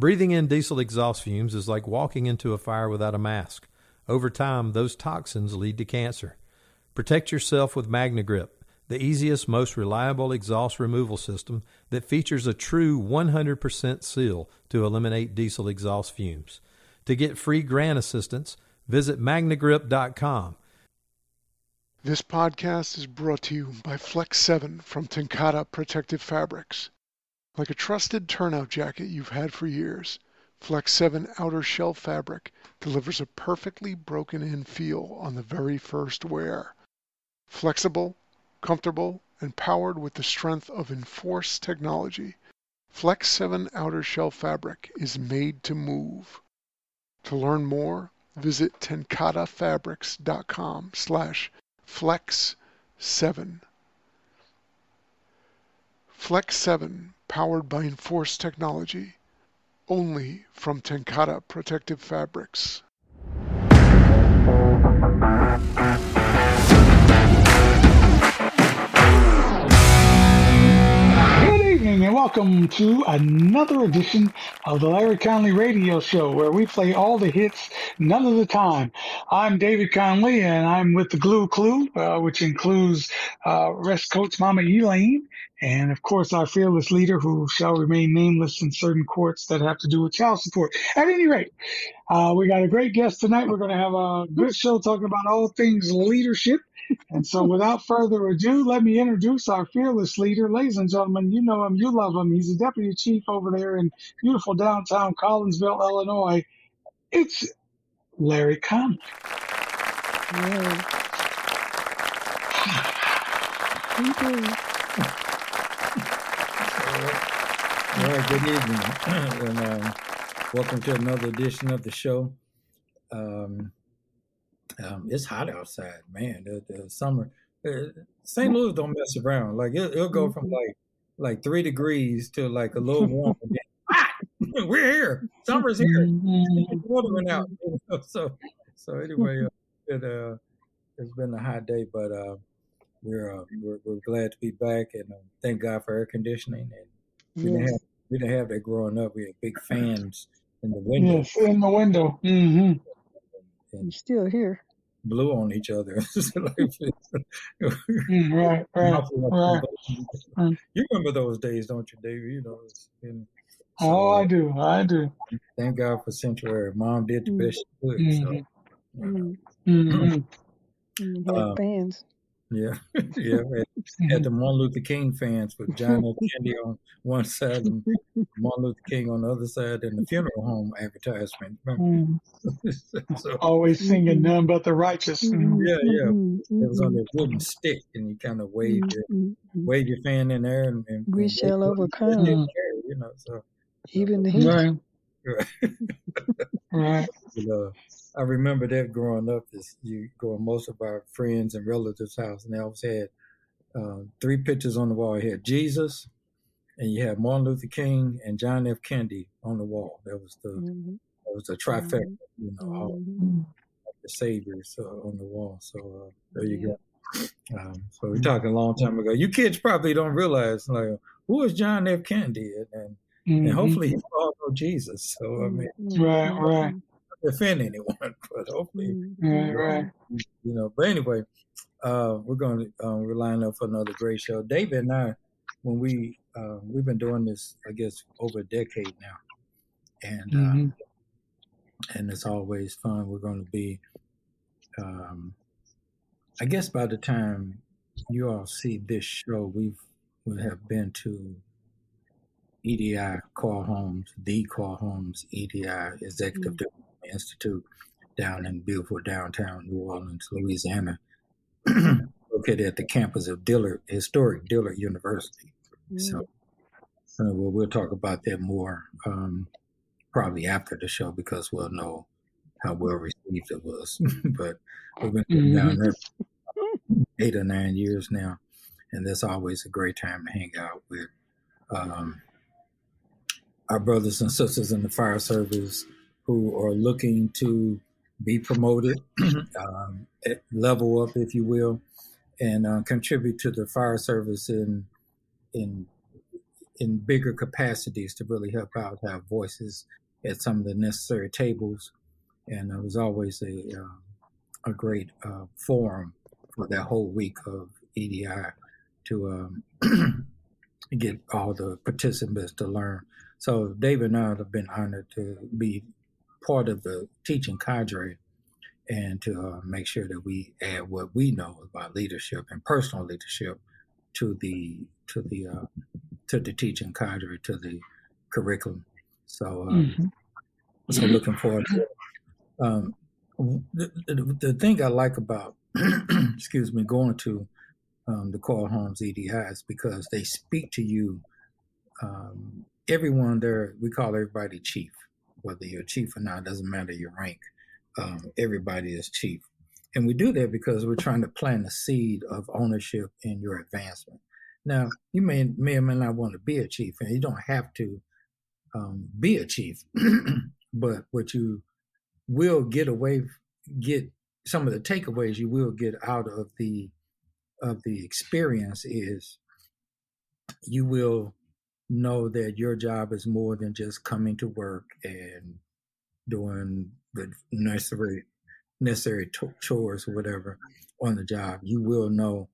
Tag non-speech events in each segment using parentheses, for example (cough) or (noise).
Breathing in diesel exhaust fumes is like walking into a fire without a mask. Over time, those toxins lead to cancer. Protect yourself with MagneGrip, the easiest, most reliable exhaust removal system that features a true 100% seal to eliminate diesel exhaust fumes. To get free grant assistance, visit magnegrip.com. This podcast is brought to you by Flex 7 from TenCate Protective Fabrics. Like a trusted turnout jacket you've had for years, Flex 7 outer shell fabric delivers a perfectly broken in feel on the very first wear. Flexible, comfortable, and powered with the strength of Enforce technology, Flex 7 outer shell fabric is made to move. To learn more, visit tencatefabrics.com slash flex 7. Flex 7, powered by Enforce technology, only from TenCate Protective Fabrics. Welcome to another edition of the Larry Conley Radio Show where we play all the hits none of the time. I'm David Conley and I'm with the Glue Crew, uh, which includes uh, Rest Coach Mama Elaine and of course our fearless leader who shall remain nameless in certain courts that have to do with child support. At any rate, uh, we got a great guest tonight. We're going to have a good show talking about all things leadership. And so, without further ado, let me introduce our fearless leader. Ladies and gentlemen, you know him, you love him. He's a deputy chief over there in beautiful downtown Collinsville, Illinois. It's Larry Kahn. Yeah. Thank you. Well, good evening, and um, welcome to another edition of the show. Um, um, it's hot outside, man. The, the summer, uh, St. Louis don't mess around. Like it, will go from like like three degrees to like a little warm. (laughs) then, ah, (laughs) we're here. Summer's here. Water went out. (laughs) you know, So so anyway, uh, it uh, it's been a hot day, but uh, we're, uh, we're we're glad to be back, and uh, thank God for air conditioning. And we didn't have we didn't have that growing up. We had big fans in the window Yes, in the window. Mm-hmm. and still here. Blew on each other. (laughs) It's like- Mm, right, (laughs) right, right. Mm. You remember those days, don't you, David? You know, it's been, Oh, I do. I do. thank God for Central Air. Mom did the Mm. best she could. So, Mhm. Mm. Mhm. And had Um, fans. Yeah, (laughs) yeah. We had, had the Martin Luther King fans with John F. Kennedy on one side and (laughs) Martin Luther King on the other side, and the funeral home advertisement. (laughs) Mm. so Always singing Mhm. none but the righteous. Mm. yeah, yeah. Mhm, It was on mhm, a wooden stick, and you kind of wave your wave your fan in there, and, and, We and shall they- they overcome, didn't you know. So, even the. Right, Right. right. You know, I remember that growing up. Is you go to most of our friends and relatives' house, and they always had uh, three pictures on the wall. You had Jesus, and you had Martin Luther King and John F. Kennedy on the wall. That was the Mhm, that was the trifecta, mhm, you know, all mhm. the saviors uh, on the wall. So uh, there you go. Um, so we're talking a long time ago. You kids probably don't realize like who is John F. Kennedy, and and, and Mhm. hopefully you all know Jesus. So I mean, Mhm, Right, right. To offend anyone, (laughs) but hopefully mhm, Right, right. you know. But anyway, uh, we're going to uh, we're lining up for another great show. David and I, when we uh, we've been doing this, I guess, over a decade now, and uh, Mhm. and it's always fun. We're going to be, um, I guess, by the time you all see this show, we've we have been to EDI Carl Holmes, the Carl Holmes EDI Executive Development Institute down in beautiful downtown New Orleans, Louisiana, (clears throat) located at the campus of Dillard, historic Dillard University. So, uh, well, we'll talk about that more um, probably after the show because we'll know how well received it was. (laughs) but we've been Mhm. down there (laughs) eight or nine years now, and that's always a great time to hang out with um, our brothers and sisters in the fire service who are looking to be promoted, (clears throat) um, eh, level up, if you will, and uh, contribute to the fire service in in in bigger capacities to really help out, have voices at some of the necessary tables, and it was always a uh, a great uh, forum for that whole week of EDI to um, (clears throat) get all the participants to learn. So David and I have been honored to be part of the teaching cadre and to uh, make sure that we add what we know about leadership and personal leadership to the to the uh, to the teaching cadre to the curriculum. So um, mm-hmm. so looking forward to it. Um, the, the, the, thing I like about (clears throat) excuse me going to um, the Carl Holmes EDIs because they speak to you. Um, everyone there, we call everybody chief, whether you're chief or not, doesn't matter your rank um, everybody is chief. And we do that because we're trying to plant a seed of ownership in your advancement. Now, you may, may or may not want to be a chief, and you don't have to um, be a chief, (clears throat) but what you will get away, get some of the takeaways you will get out of the of the experience is you will know that your job is more than just coming to work and doing the necessary necessary chores or whatever on the job, you will know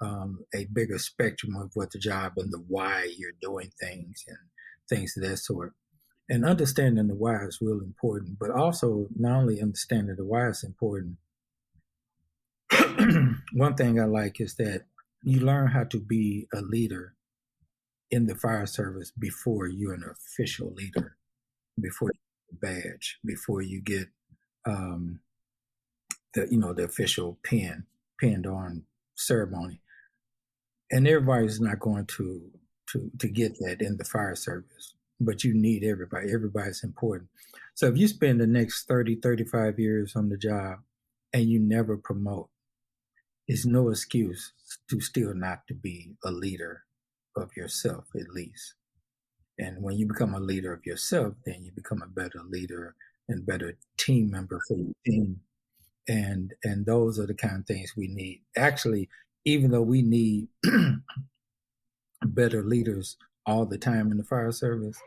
um, a bigger spectrum of what the job and the why you're doing things and things of that sort. And understanding the why is really important, but also not only understanding the why is important. (clears throat) One thing I like is that you learn how to be a leader in the fire service before you're an official leader, before you badge before you get um, the you know the official pin pinned on ceremony, and everybody's not going to to to get that in the fire service, but you need everybody. Everybody's important. So if you spend the next 30, 35 years on the job and you never promote, it's no excuse to still not to be a leader of yourself at least. And when you become a leader of yourself, then you become a better leader and better team member for your team. And and those are the kind of things we need. Actually, even though we need (clears throat) better leaders all the time in the fire service,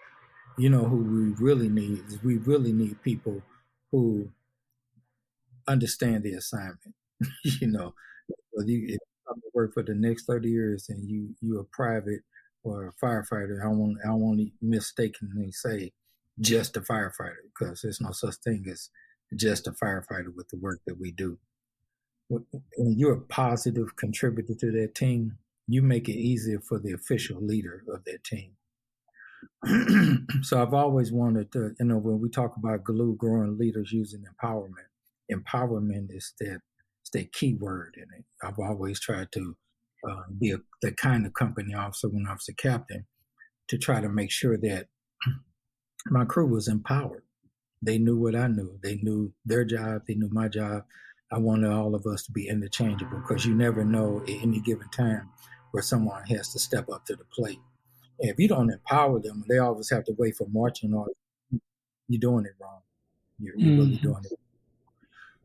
you know who we really need is we really need people who understand the assignment. (laughs) you know, if you work for the next 30 years and you you're a private or a firefighter. I won't I won't mistakenly say just a firefighter because there's no such thing as just a firefighter with the work that we do. When you're a positive contributor to that team, you make it easier for the official leader of that team. (clears throat) so I've always wanted to, you know, when we talk about glue growing leaders using empowerment, empowerment is that, it's that key word in it. I've always tried to uh, be a, the kind of company officer when I was a captain to try to make sure that (clears throat) my crew was empowered. They knew what I knew. They knew their job. They knew my job. I wanted all of us to be interchangeable because you never know at any given time where someone has to step up to the plate. And if you don't empower them, they always have to wait for marching orders. You're doing it wrong. You're, you're mm-hmm. really doing it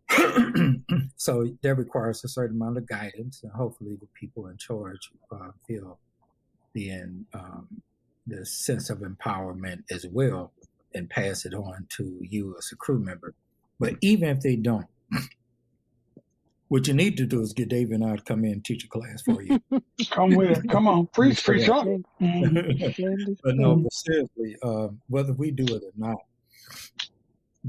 (clears throat) so that requires a certain amount of guidance, and hopefully the people in charge uh, feel the um, the sense of empowerment as well, and pass it on to you as a crew member. But even if they don't, (clears throat) what you need to do is get David and I to come in and teach a class for you. (laughs) come with it. Come on, (laughs) preach, preach on. Mm-hmm. (laughs) but no, but seriously, uh, whether we do it or not,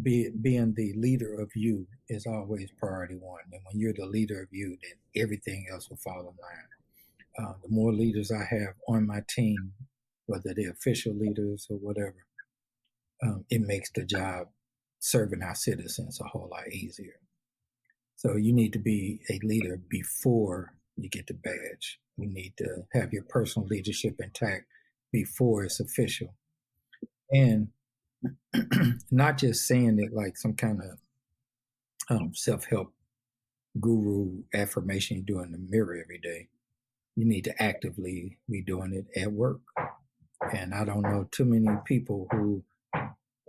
be, being the leader of you is always priority one. And when you're the leader of you, then everything else will fall in line. Uh, the more leaders I have on my team, whether they're official leaders or whatever, um, it makes the job serving our citizens a whole lot easier. So you need to be a leader before you get the badge. You need to have your personal leadership intact before it's official. And not just saying it like some kind of um, self help guru affirmation you do in the mirror every day. You need to actively be doing it at work. And I don't know too many people who,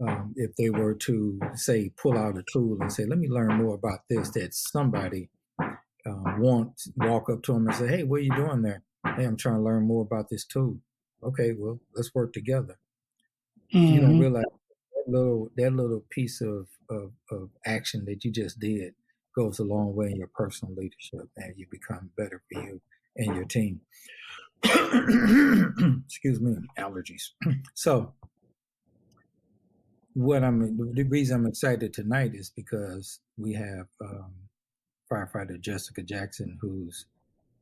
um, if they were to say, pull out a tool and say, let me learn more about this, that somebody uh, walk up to them and say, hey, what are you doing there? Hey, I'm trying to learn more about this tool. okay, well, let's work together. Mm-hmm. You don't realize that little that little piece of, of of action that you just did goes a long way in your personal leadership, and you become better for you and your team. (coughs) Excuse me, allergies. (coughs) so, what I'm the reason I'm excited tonight is because we have um, firefighter Jessica Jackson, who's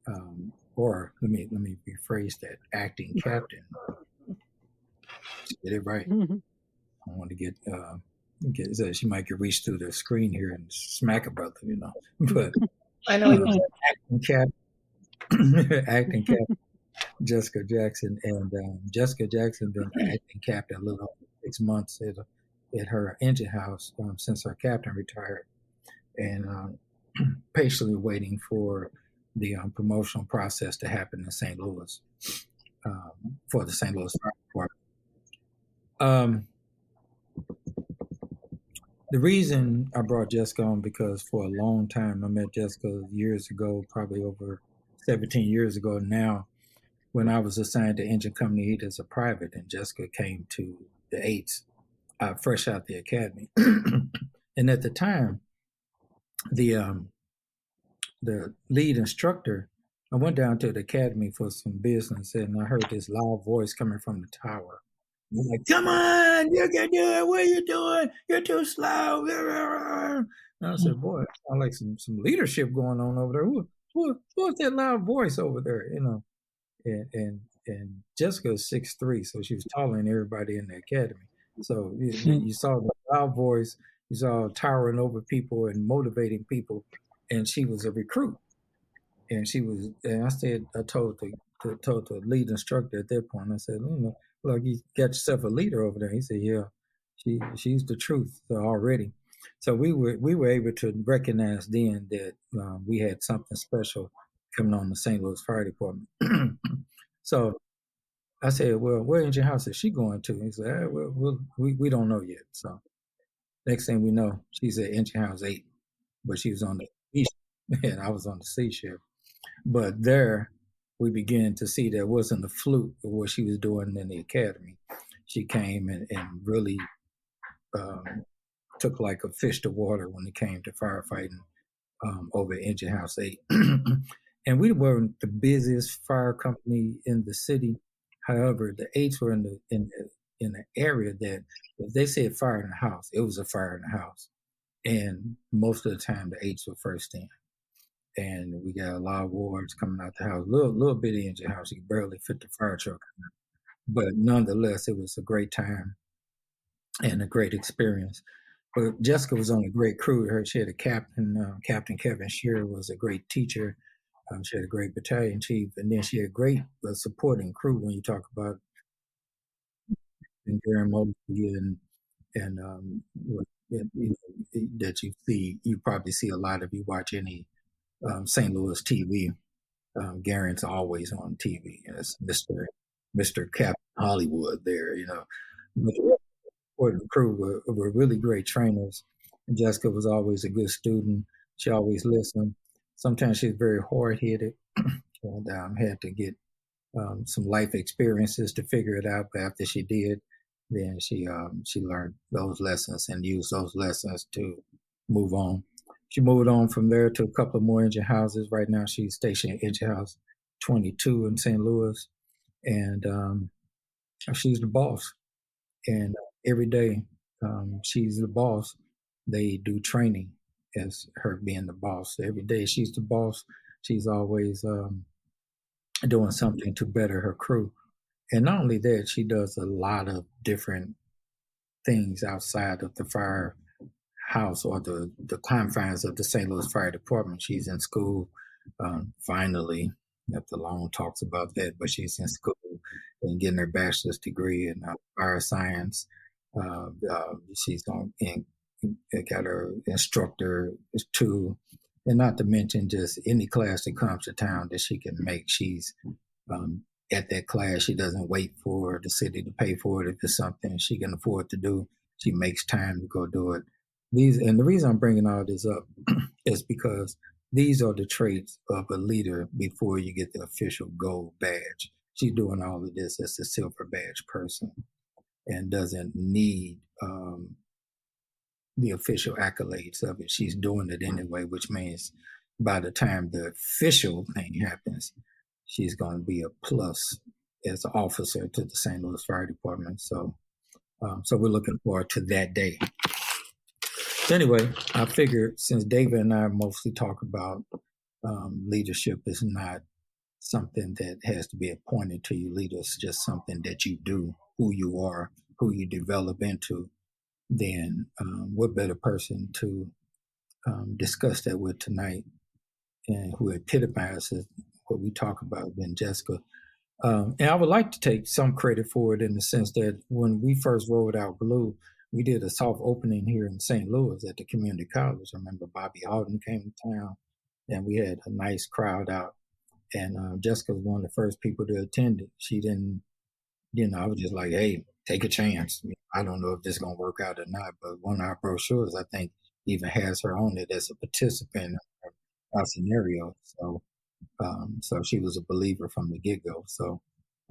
um, or let me let me rephrase that acting captain. Get it right. Mhm. I want to get uh, get so she might get reached through the screen here and smack a brother, you know. (laughs) But I know you acting cap, (clears throat) acting cap, Jessica Jackson, and um, Jessica Jackson been acting captain a little over six months at at her engine house um, since her captain retired, and um, (clears throat) patiently waiting for the um, promotional process to happen in St. Louis um, for the St. Louis Fire Department. Um, the reason I brought Jessica on because for a long time I met Jessica years ago, probably over 17 years ago now, when I was assigned to Engine Company 8 as a private, and Jessica came to the eights uh, fresh out the academy. (clears throat) and at the time, the um, the lead instructor, I went down to the academy for some business, and I heard this loud voice coming from the tower. I'm like, "Come on, you can do it. What are you doing? You're too slow." (laughs) And I said, mm. "Boy, I sound like some some leadership going on over there. Who who who's that loud voice over there? You know?" And and and Jessica's six three, so she was taller than everybody in the academy. So you, hmm. you saw the loud voice, you saw towering over people and motivating people, and she was a recruit. And she was, and I said, I told the, the told the lead instructor at that point, I said, you know, look, you got yourself a leader over there. He said, yeah, she she's the truth already. So we were we were able to recognize then that um, we had something special coming on the St. Louis Fire Department. (clears throat) so I said, well, where engine house is she going to? He said, eh, well, we'll, we we don't know yet. So next thing we know, she's at engine house eight, but she was on the east, (laughs) and I was on the C shift. But there, we began to see that wasn't the fluke of what she was doing in the academy. She came and, and really um, took like a fish to water when it came to firefighting um, over at Engine House 8. (clears throat) and we weren't the busiest fire company in the city. However, the eights were in the in the, in the area that if they said fire in the house, it was a fire in the house. And most of the time, the eights were first in and we got a lot of wards coming out the house. Little little bitty engine house, you barely fit the fire truck. But nonetheless, it was a great time and a great experience. But Jessica was on a great crew. Her she had a captain, uh, Captain Kevin Shearer was a great teacher. Um, she had a great battalion chief, and then she had a great uh, supporting crew. When you talk about and Garon Mosby and and um, you know, that you see, you probably see a lot if you watch any um, St. Louis TV. Um, Garon's always on TV. It's Mister Mister Cap Hollywood there, you know. But the crew were, were really great trainers. And Jessica was always a good student. She always listened. Sometimes she's very hard headed, (clears throat) and um, had to get um, some life experiences to figure it out. But after she did, then she um, she learned those lessons and used those lessons to move on. She moved on from there to a couple of more engine houses. Right now, she's stationed at Engine House 22 in St. Louis, and um, she's the boss. And every day, um, she's the boss. They do training as her being the boss. Every day, she's the boss. She's always um, doing something to better her crew. And not only that, she does a lot of different things outside of the fire house or the, the confines of the St. Louis Fire Department. She's in school, um, finally, after long talks about that, but she's in school and getting her bachelor's degree in uh, fire science. Uh, uh, she's on got her instructor too, and not to mention just any class that comes to town that she can make. She's um, at that class. She doesn't wait for the city to pay for it. If it's something she can afford to do, she makes time to go do it. These and the reason I'm bringing all this up (clears throat) is because these are the traits of a leader before you get the official gold badge. she's doing all of this as a silver badge person and doesn't need um, the official accolades of it. She's doing it anyway, which means by the time the official thing happens, she's going to be a plus as an officer to the St. Louis Fire Department. So, um, so we're looking forward to that day. Anyway, I figured since David and I mostly talk about um, leadership is not something that has to be appointed to you. Leaders just something that you do, who you are, who you develop into. Then, um, what better person to um, discuss that with tonight, and who epitomizes what we talk about than Jessica. Um, and I would like to take some credit for it in the sense that when we first rolled out Glue, we did a soft opening here in St. Louis at the community college. I remember Bobby Alden came to town, and we had a nice crowd out. And uh, Jessica was one of the first people to attend it. She didn't, you know, I was just like, hey, take a chance. I don't know if this is going to work out or not, but one of our brochures, I think, even has her on it as a participant in our scenario. So, um, so she was a believer from the get go. So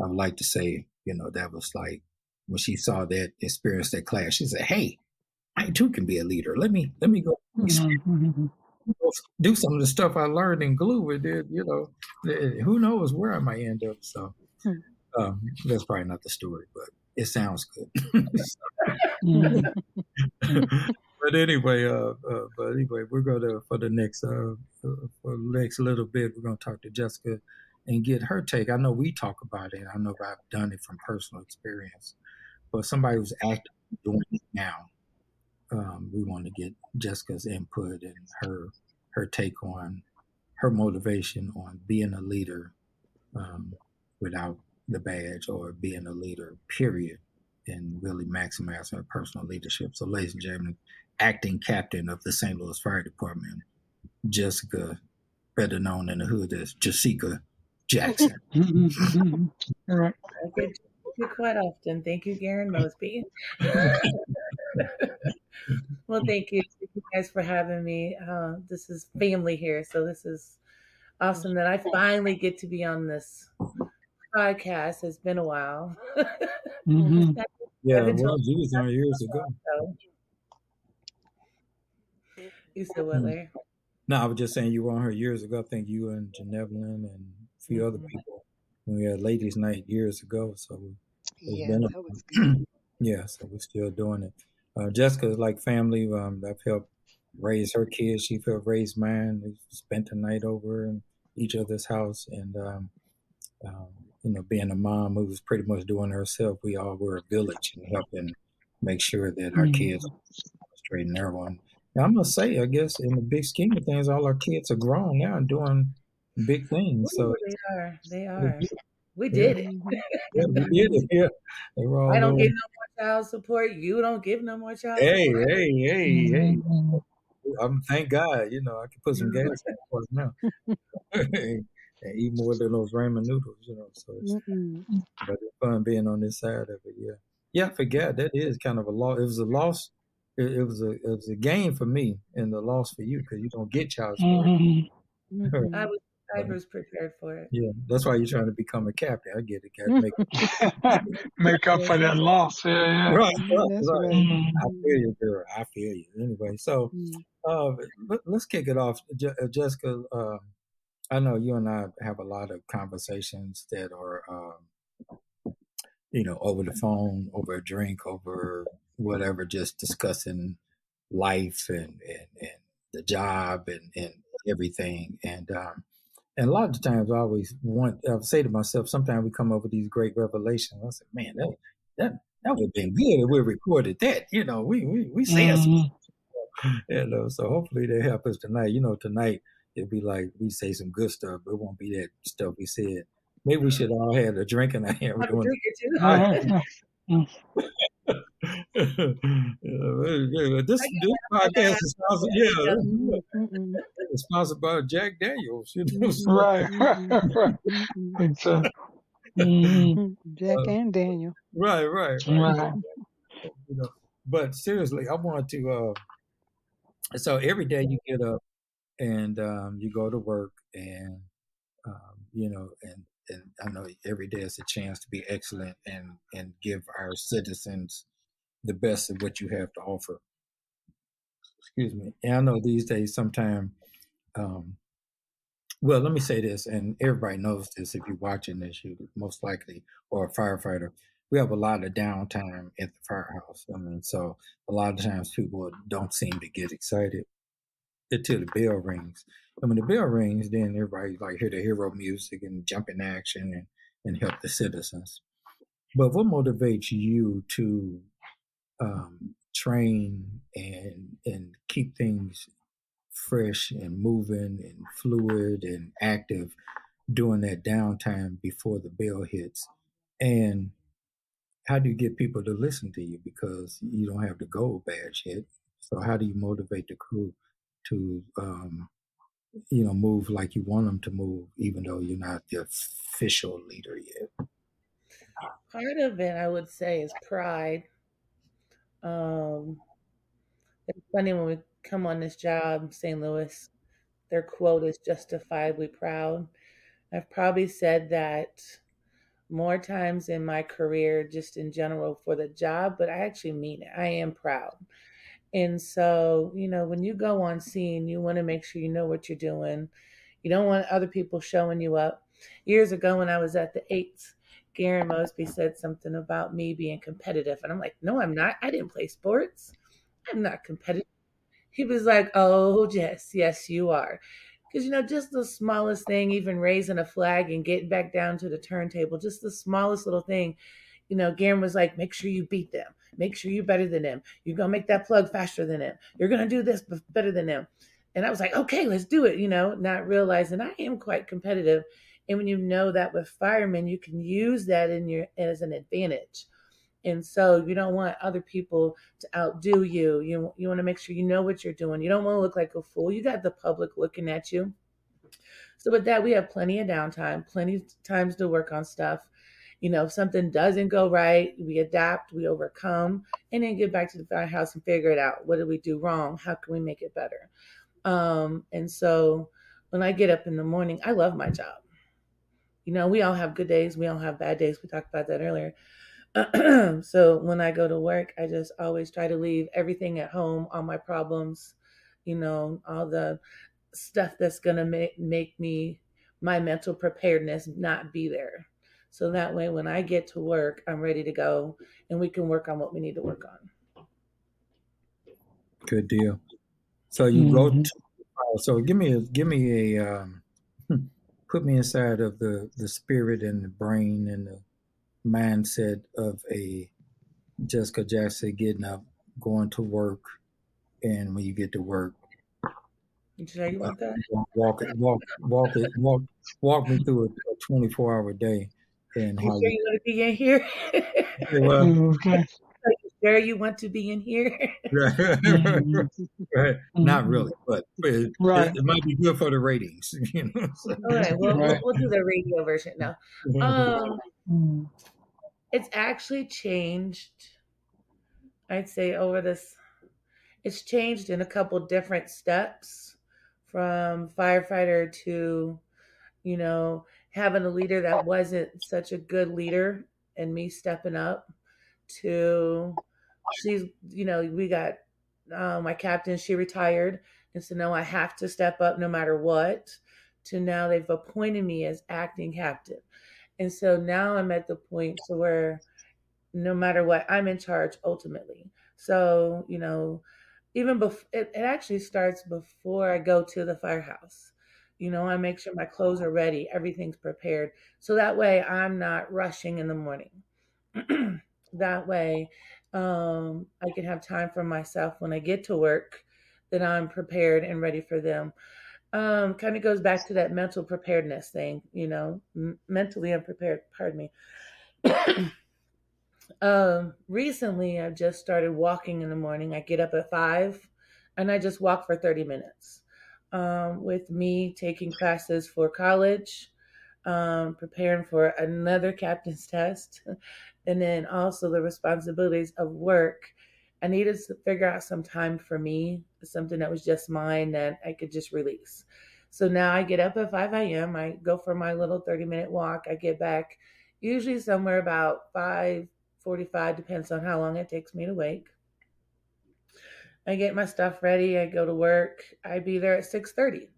I would like to say, you know, that was like when she saw that, experienced that class, she said, "Hey, I too can be a leader. Let me let me go." Mm-hmm. (laughs) Do some of the stuff I learned in glue. It did, you know. Who knows where I might end up? So um, that's probably not the story, but it sounds good. (laughs) but anyway, uh, uh, but anyway, we're gonna for the next uh, for the next little bit, we're gonna talk to Jessica and get her take. I know we talk about it. I know I've done it from personal experience, but somebody who's actively doing it now, um, we want to get Jessica's input and her her take on her motivation on being a leader um, without the badge or being a leader, period, and really maximizing her personal leadership. So, ladies and gentlemen, acting captain of the St. Louis Fire Department, Jessica, better known in the hood as Jessica Jackson. (laughs) All right. Quite often. Thank you, Garon Mosby. (laughs) well, thank you. Thank you guys for having me. Uh, this is family here, so this is awesome that I finally get to be on this podcast. It's been a while. Mm-hmm. (laughs) Yeah, well, you was on years ago. You said what, Larry? No, I was just saying you were on her years ago. I think you and Janevelin and a few other people when we had ladies' night years ago. So Yeah, been that was (clears throat) good. yeah, so we're still doing it. Uh, Jessica is like family. Um, I've helped raise her kids. She helped raise mine. We spent the night over in each other's house, and um, um, you know, being a mom who was pretty much doing herself, we all were a village and helping make sure that our Mhm. kids straight and narrow. And I must say, I guess in the big scheme of things, all our kids are grown now and doing big things. So Ooh, they are. They are. We did it. Mhm. yeah, we did it. Yeah, they were all I don't doing- give no more child support. You don't give no more child Hey, support. hey, hey, hey! Mhm. I'm thank God, you know, I can put some gas in for it now, (laughs) (laughs) and eat more than those ramen noodles, you know. So, it's, Mm-mm. but it's fun being on this side of it. Yeah, yeah. I forget that is kind of a loss. It was a loss. It, it was a it was a gain for me and a loss for you because you don't get child support. Mhm. Mhm. I (laughs) was I was prepared for it. Yeah, that's why you're trying to become a captain. I get it. Got to make (laughs) Make up for that loss. Yeah, yeah. right, right, That's right. right. I feel you, girl. I feel you. Anyway, so. Mm. Uh, let, us kick it off, Je- uh, Jessica. Uh, I know you and I have a lot of conversations that are, um, you know, over the phone, over a drink, over whatever, just discussing life and and, and the job and and everything. And um, and a lot of the times, I always want I say to myself, sometimes we come up with these great revelations. I said, man, that that that would have been good if we recorded that. You know, we we we said some Mhm. you know, so hopefully they help us tonight. You know, tonight it'll be like we say some good stuff, but it won't be that stuff we said. Maybe we should all have a drink in our hand. Doing. Yeah, this, this (laughs) podcast is sponsored, yeah, it's sponsored by Jack Daniels. You know, so- (laughs) Right. right. Uh, Jack and Daniel. right, right, right. Right. You know, but seriously, I want to. Uh, so every day you get up and um, you go to work, and um, you know, and and I know every day is a chance to be excellent and and give our citizens the best of what you have to offer. Excuse me. And I know these days sometimes. Um, well, let me say this, and everybody knows this. If you're watching this, you most likely or a firefighter. We have a lot of downtime at the firehouse. I mean, so a lot of times people don't seem to get excited until the bell rings. And when the bell rings, then everybody like hear the hero music and jump in action and, and help the citizens. But what motivates you to um, train and and keep things fresh and moving and fluid and active during that downtime before the bell hits? And how do you get people to listen to you because you don't have the gold badge yet? So how do you motivate the crew to um, you know move like you want them to move, even though you're not the official leader yet? Part of it, I would say, is pride. Um, it's funny when we come on this job, St. Louis, their quote is justifiably proud. I've probably said that more times in my career, just in general for the job, but I actually mean it. I am proud. And so, you know, when you go on scene, you want to make sure you know what you're doing. You don't want other people showing you up. Years ago, when I was at the eights, Garon Mosby said something about me being competitive. And I'm like, no, I'm not. I didn't play sports. I'm not competitive. He was like, oh, yes, yes, you are. Because, you know, just the smallest thing, even raising a flag and getting back down to the turntable, just the smallest little thing, you know, Garon was like, make sure you beat them. Make sure you're better than them. You're going to make that plug faster than them. You're going to do this better than them. And I was like, okay, let's do it, you know, not realizing I am quite competitive. And when you know that with firemen, you can use that in your as an advantage. And so you don't want other people to outdo you. You you want to make sure you know what you're doing. You don't want to look like a fool. You got the public looking at you. So with that, we have plenty of downtime, plenty of times to work on stuff. You know, if something doesn't go right, we adapt, we overcome, and then get back to the firehouse and figure it out. What did we do wrong? How can we make it better? Um, and so when I get up in the morning, I love my job. You know, we all have good days, we all have bad days. We talked about that earlier. (clears throat) so when I go to work, I just always try to leave everything at home, all my problems, you know, all the stuff that's going to make, make me, my mental preparedness not be there. So that way, when I get to work, I'm ready to go and we can work on what we need to work on. Good deal. So you mm-hmm. wrote, so give me a, give me a, um, put me inside of the the spirit and the brain and the mindset of a Jessica Jackson getting up, going to work, and when you get to work, you sure you want that? Walk it, walk, walk it, walk, walk me through a, a twenty four hour day. And you how sure you, you want to be in here? well, mm, okay sure you want to be in here? right. (laughs) right. Not really, but it, right. it, it, might be good for the ratings. (laughs) You know? All right, well, right. we'll, we'll do the radio version now. (laughs) Um, mm. it's actually changed. I'd say over this, it's changed in a couple different steps from firefighter to, you know, having a leader that wasn't such a good leader and me stepping up to she's you know we got uh, my captain she retired and so now i have to step up no matter what to now they've appointed me as acting captain. And so now i'm at the point to where no matter what i'm in charge ultimately. So you know even before it, it actually starts before i go to the firehouse. You know i make sure my clothes are ready everything's prepared so that way i'm not rushing in the morning. (clears throat) That way um, I can have time for myself when I get to work, that I'm prepared and ready for them. Um, kind of goes back to that mental preparedness thing, you know, m- mentally unprepared, pardon me. (coughs) um, recently, I've just started walking in the morning. I get up at five and I just walk for 30 minutes. Um, with me taking classes for college, um, preparing for another captain's (laughs) test, and then also the responsibilities of work. I needed to figure out some time for me, something that was just mine that I could just release. So now I get up at 5 a.m. I go for my little 30 minute walk. I get back usually somewhere about 5:45, depends on how long it takes me to wake. I get my stuff ready. I go to work. I be there at 6:30.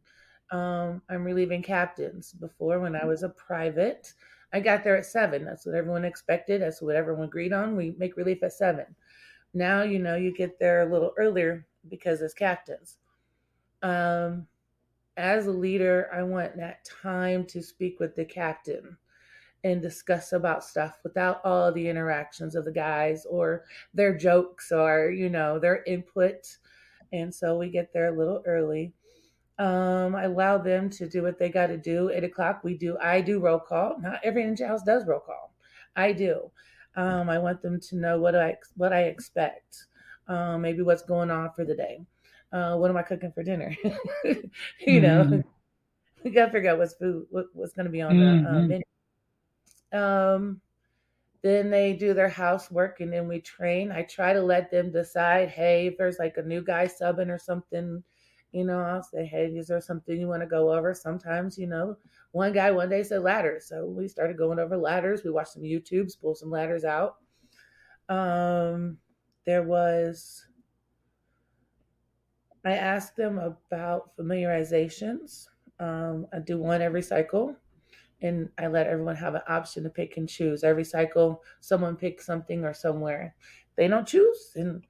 Um, I'm relieving captains. Before, when I was a private, I got there at seven. That's what everyone expected. That's what everyone agreed on. We make relief at seven. Now, you know, you get there a little earlier because as captains. Um, as a leader, I want that time to speak with the captain and discuss about stuff without all the interactions of the guys or their jokes or, you know, their input. And so we get there a little early. Um, I allow them to do what they got to do. Eight o'clock, we do. I do roll call. Not every engine house does roll call. I do. Um, I want them to know what I what I expect. Um, maybe what's going on for the day. Uh, what am I cooking for dinner? (laughs) you mm-hmm. know, (laughs) we got to figure out what's food, what, what's going to be on mm-hmm. the uh, menu. Um, then they do their housework and then we train. I try to let them decide, hey, if there's like a new guy subbing or something, you know, I'll say, hey, is there something you want to go over? Sometimes, you know, one guy one day said ladders. So we started going over ladders. We watched some YouTubes, pull some ladders out. Um, there was, I asked them about familiarizations. Um, I do one every cycle and I let everyone have an option to pick and choose. Every cycle, someone picks something or somewhere. They don't choose, and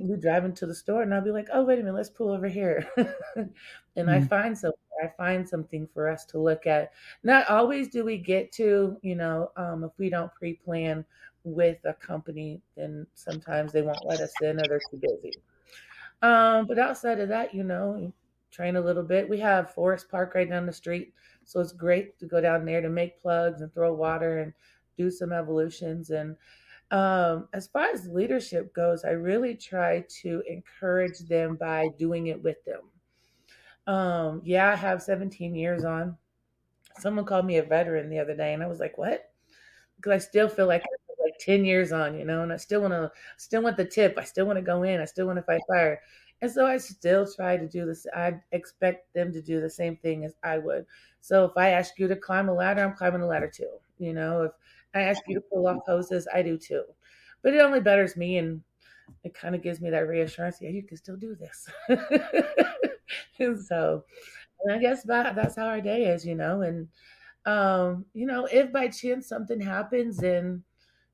we drive into the store, and I'll be like, "Oh, wait a minute, let's pull over here," (laughs) and mm-hmm. I find something. I find something for us to look at. Not always do we get to, you know, um, if we don't pre-plan with a company, then sometimes they won't let us in, or they're too busy. Um, but outside of that, you know, train a little bit. We have Forest Park right down the street so it's great to go down there to make plugs and throw water and do some evolutions. And um, as far as leadership goes, I really try to encourage them by doing it with them. Um, yeah, I have 17 years on. Someone called me a veteran the other day, and I was like, "What?" Because I still feel like like 10 years on, you know, and I still want to, still want the tip. I still want to go in. I still want to fight fire. And so I still try to do this. I expect them to do the same thing as I would. So if I ask you to climb a ladder, I'm climbing a ladder too. You know, if I ask you to pull off hoses, I do too. But it only betters me and it kind of gives me that reassurance. Yeah, you can still do this. (laughs) and so and I guess that, that's how our day is, you know. And um, you know, if by chance something happens and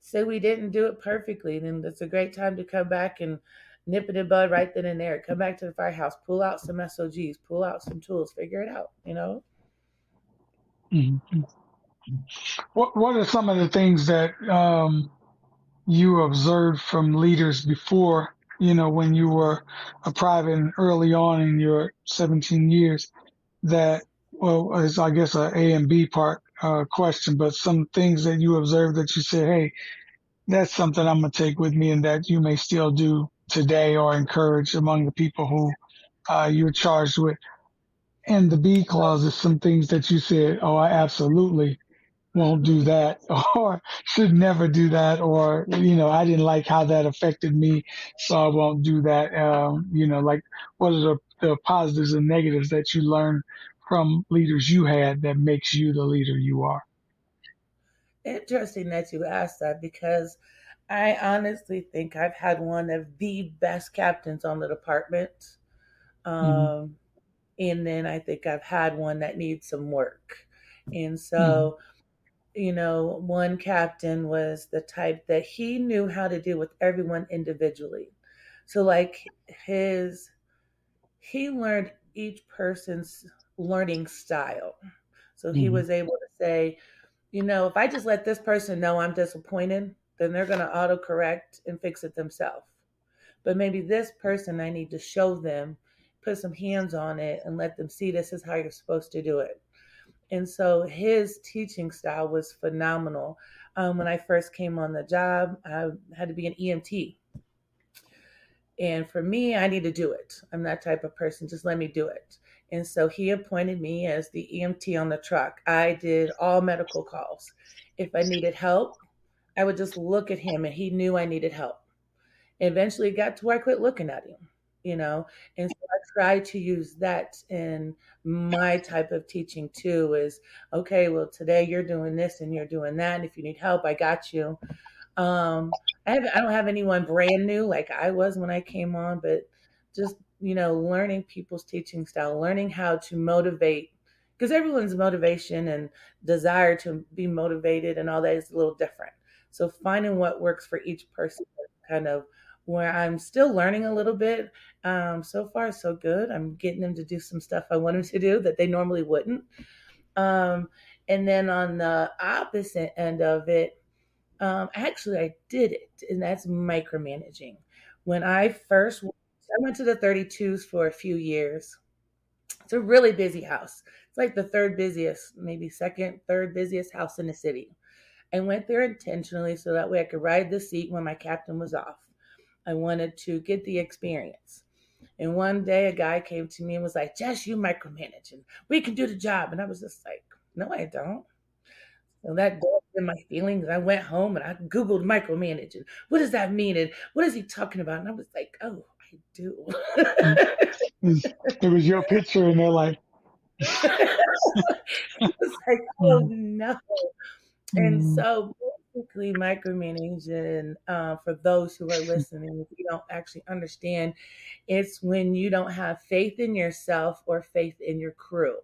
say we didn't do it perfectly, then it's a great time to come back and nip it in bud right then and there. Come back to the firehouse, pull out some SOGs, pull out some tools, figure it out, you know. Mm-hmm. What What are some of the things that um, you observed from leaders before? You know, when you were a private and early on in your 17 years, that well, is I guess a A and B part uh, question, but some things that you observed that you said, hey, that's something I'm gonna take with me, and that you may still do today or encourage among the people who uh, you're charged with. And the B clause is some things that you said, oh, I absolutely won't do that (laughs) or should never do that or you know i didn't like how that affected me so i won't do that um, you know like what are the, the positives and negatives that you learn from leaders you had that makes you the leader you are interesting that you asked that because i honestly think i've had one of the best captains on the department mm-hmm. um, mm-hmm and then I think I've had one that needs some work. And so, mm. You know, one captain was the type that he knew how to deal with everyone individually. So, like his, he learned each person's learning style. So he mm. was able to say, you know, if I just let this person know I'm disappointed, then they're going to autocorrect and fix it themselves. But maybe this person, I need to show them put some hands on it and let them see this is how you're supposed to do it. And so his teaching style was phenomenal. Um, when I first came on the job, I had to be an EMT. And for me, I need to do it. I'm that type of person. Just let me do it. And so he appointed me as the EMT on the truck. I did all medical calls. If I needed help, I would just look at him and he knew I needed help. Eventually, it got to where I quit looking at him you know? And so i try to use that in my type of teaching too is okay well today you're doing this and you're doing that and if you need help i got you. Um i have i don't have anyone brand new like i was when i came on but just you know learning people's teaching style learning how to motivate because everyone's motivation and desire to be motivated and all that is a little different. So finding what works for each person kind of where I'm still learning a little bit. Um, so far, so good. I'm getting them to do some stuff I want them to do that they normally wouldn't. Um, and then on the opposite end of it, um, actually, I did it, and that's micromanaging. When I first, I went to the 32s for a few years. It's a really busy house. It's like the third busiest, maybe second, third busiest house in the city. I went there intentionally so that way I could ride the seat when my captain was off. I wanted to get the experience. And one day a guy came to me and was like, Jess, you micromanage and we can do the job. And I was just like, no, I don't. And that got in my feelings. I went home and I Googled micromanaging. What does that mean? And what is he talking about? And I was like, oh, I do. (laughs) it was your picture and they're like, (laughs) it's like, oh no. And mm. so basically micromanaging uh, for those who are listening if you don't actually understand it's when you don't have faith in yourself or faith in your crew.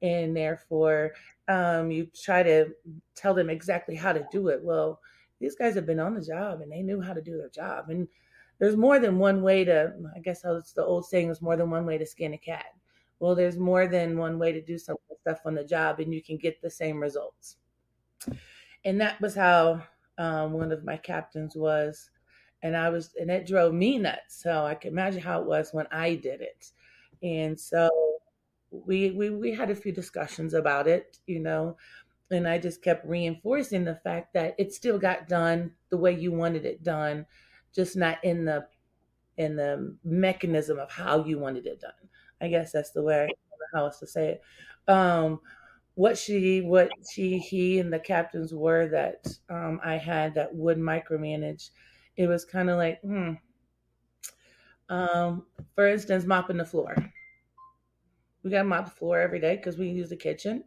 And therefore um, you try to tell them exactly how to do it. Well these guys have been on the job and they knew how to do their job. And there's more than one way to i guess it's the old saying there's more than one way to skin a cat. Well there's more than one way to do some stuff on the job and you can get the same results and that was how um, one of my captains was. And i was and it drove me nuts. So i can imagine how it was when i did it. And so we we we had a few discussions about it you know and i just kept reinforcing the fact that it still got done the way you wanted it done just not in the in the mechanism of how you wanted it done. I guess that's the way how else to say it. Um what she, what she, he, and the captains were that um, I had that would micromanage. It was kind of like, hmm. Um, for instance, mopping the floor. We got to mop the floor every day because we use the kitchen.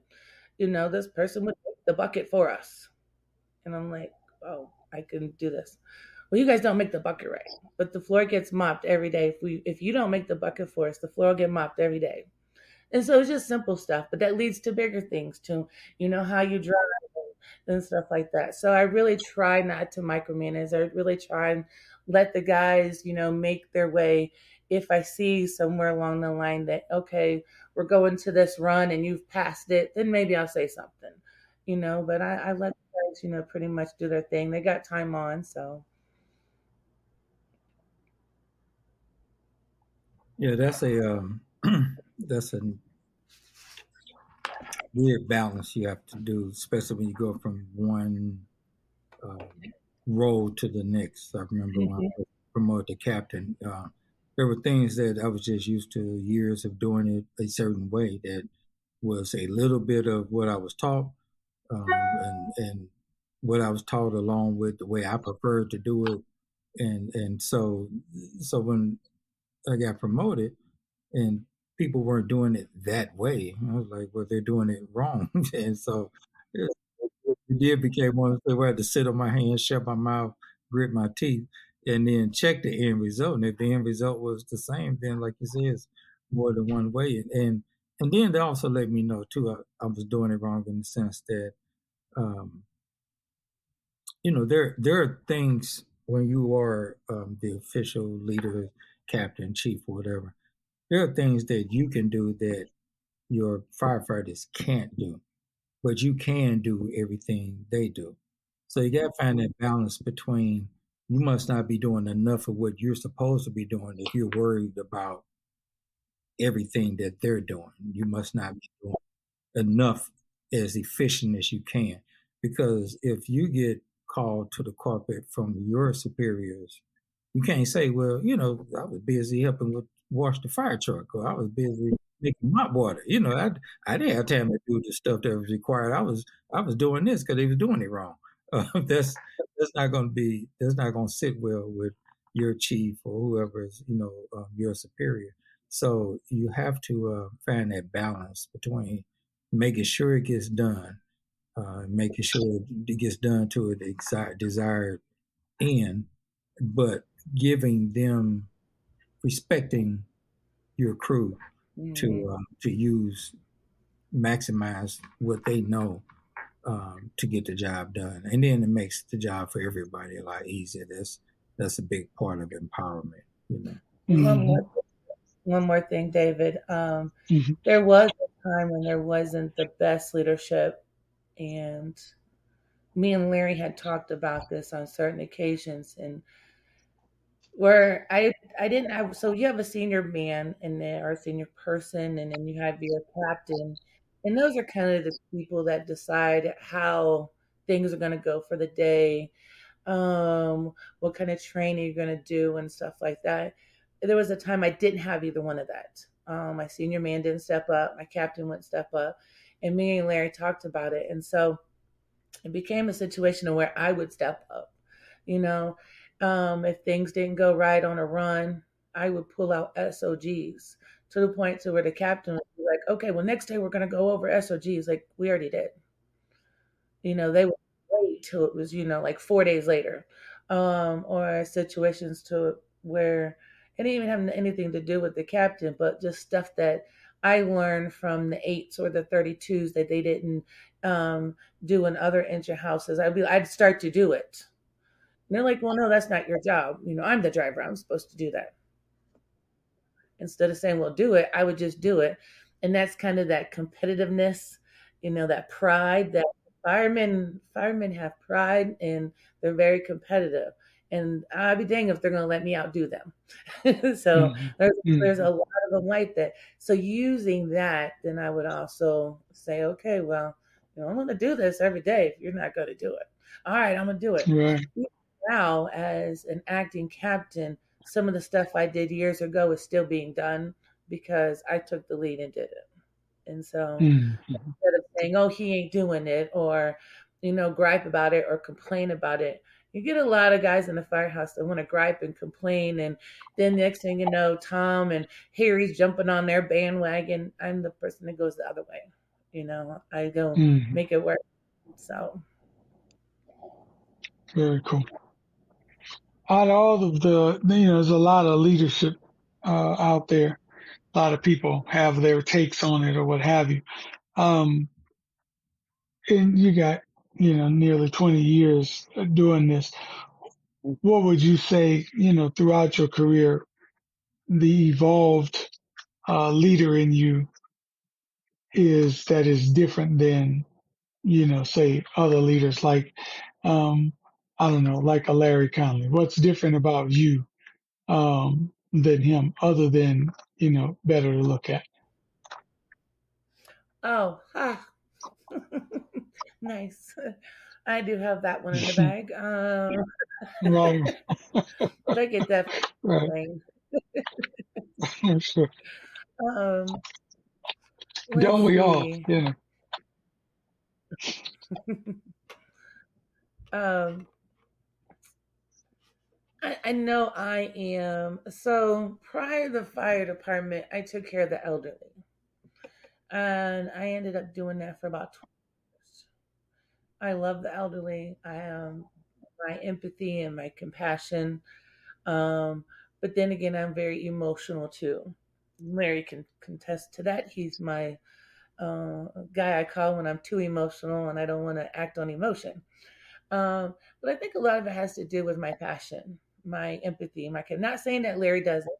You know, this person would take the bucket for us. And I'm like, oh, I can do this. Well, you guys don't make the bucket right, but the floor gets mopped every day. If we, if you don't make the bucket for us, the floor will get mopped every day. And so it's just simple stuff, but that leads to bigger things too. You know how you drive and stuff like that. So I really try not to micromanage. I really try and let the guys, you know, make their way. If I see somewhere along the line that okay, we're going to this run and you've passed it, then maybe I'll say something, you know. But I, I let the guys, you know, pretty much do their thing. They got time on, so. Yeah, that's a um, (clears throat) that's a weird balance you have to do, especially when you go from one uh, role to the next. I remember mm-hmm. when I was promoted to captain, uh, there were things that I was just used to years of doing it a certain way that was a little bit of what I was taught um, and, and what I was taught along with the way I preferred to do it. And, and so, so when I got promoted and people weren't doing it that way. I was like, well, they're doing it wrong. (laughs) and so it, did became one of the where I had to sit on my hands, shut my mouth, grit my teeth, and then check the end result. And if the end result was the same, then like you said, it's more than one way. And and then they also let me know too, I, I was doing it wrong in the sense that, um, you know, there there are things when you are um, the official leader, captain, chief, whatever there are things that you can do that your firefighters can't do, but you can do everything they do. So you got to find that balance between you must not be doing enough of what you're supposed to be doing if you're worried about everything that they're doing. You must not be doing enough as efficient as you can. Because if you get called to the carpet from your superiors, you can't say, well, you know, I was busy helping with wash the fire truck or I was busy making mop water. You know, I I didn't have time to do the stuff that was required. I was I was doing this because they was doing it wrong. (laughs) Uh, that's that's not going to be that's not going to sit well with your chief or whoever is, you know, um, your superior. So you have to uh, find that balance between making sure it gets done, uh, making sure it gets done to desired, desired end, but giving them, respecting your crew mm-hmm. to uh, to use, maximize what they know um, to get the job done, and then it makes the job for everybody a lot easier. That's that's a big part of empowerment. You know. Mm-hmm. One, more, one more thing, David. Um, mm-hmm. There was a time when there wasn't the best leadership, and me and Larry had talked about this on certain occasions, and where I I didn't have so you have a senior man in there or a senior person, and then you have your captain, and those are kind of the people that decide how things are going to go for the day um, what kind of training you're going to do and stuff like that. There was a time I didn't have either one of that. Um, my senior man didn't step up, my captain wouldn't step up, and me and Larry talked about it. And so it became a situation where I would step up. You know, um, if things didn't go right on a run, I would pull out SOGs to the point to where the captain would be like, okay, well, next day we're going to go over SOGs. Like, we already did. You know, they would wait till it was, you know, like four days later. Um, or situations to where it didn't even have anything to do with the captain, but just stuff that I learned from the eights or the 32s that they didn't um, do in other engine houses. I'd be, I'd start to do it. And they're like, well, no, that's not your job. You know, I'm the driver. I'm supposed to do that. Instead of saying, well, do it, I would just do it. And that's kind of that competitiveness, you know, that pride that firemen firemen have pride and they're very competitive and I'll be dang if they're going to let me outdo them. (laughs) so mm-hmm. There's, mm-hmm. there's, a lot of them like that. So using that, then I would also say, okay, well, you know, I'm going to do this every day. If you're not going to do it, all right, I'm going to do it. Right. Now, as an acting captain, some of the stuff I did years ago is still being done because I took the lead and did it. And so mm-hmm. instead of saying, oh, he ain't doing it, or, you know, gripe about it or complain about it, you get a lot of guys in the firehouse that want to gripe and complain. And then next thing you know, Tom and Harry's jumping on their bandwagon. I'm the person that goes the other way. You know, I go mm-hmm. make it work. So. Very cool. Out of all of the, you know, there's a lot of leadership uh, out there a lot of people have their takes on it or what have you. Um, and you got, you know, nearly 20 years doing this. What would you say, you know, throughout your career, the evolved uh, leader in you is that is different than, you know, say other leaders like, um, I don't know, like a Larry Conley. What's different about you um, than him, other than you know, better to look at. Oh, ah. (laughs) nice. I do have that one in the (laughs) bag. Um, right. (laughs) but I get that. Right. sure. Um, Don't we all? Yeah. um, I, I know I am. So prior to the fire department, I took care of the elderly. And I ended up doing that for about 20 years. I love the elderly. I um my empathy and my compassion. Um, but then again, I'm very emotional too. Larry can contest to that. He's my uh, guy I call when I'm too emotional and I don't want to act on emotion. Um, but I think a lot of it has to do with my passion my empathy, my kid. not saying that Larry doesn't,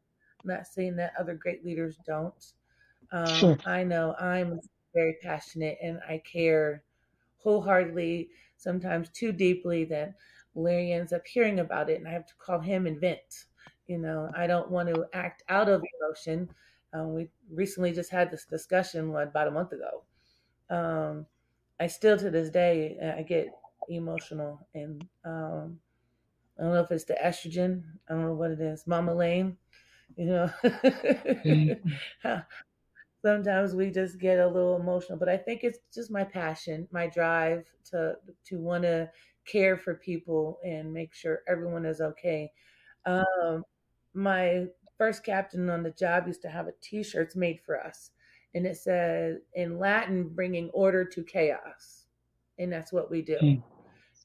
I'm not saying that other great leaders don't. Um, sure. I know I'm very passionate and I care wholeheartedly, sometimes too deeply that Larry ends up hearing about it and I have to call him and vent. You know, I don't want to act out of emotion. Um, we recently just had this discussion about a month ago. Um, I still to this day I get emotional and um, I don't know if it's the estrogen. I don't know what it is. Mama Lane, you know. mm-hmm. (laughs) Sometimes we just get a little emotional, but I think it's just my passion, my drive to to want to care for people and make sure everyone is okay. Um, my first captain on the job used to have a T-shirts made for us, and it said in Latin, "Bringing order to chaos," and that's what we do. Mm.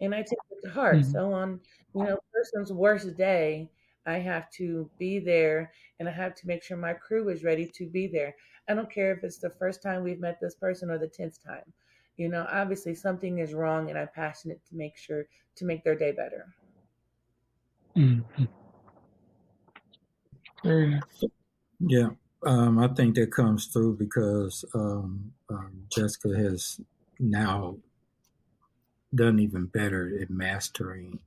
And I take it to heart. Mhm. So on you know person's worst day, I have to be there, and I have to make sure my crew is ready to be there. I don't care if it's the first time we've met this person or the tenth time. You know, obviously something is wrong, and I'm passionate to make sure to make their day better. Mhm. Very nice. Yeah, um, I think that comes through because um, um, Jessica has now done even better at mastering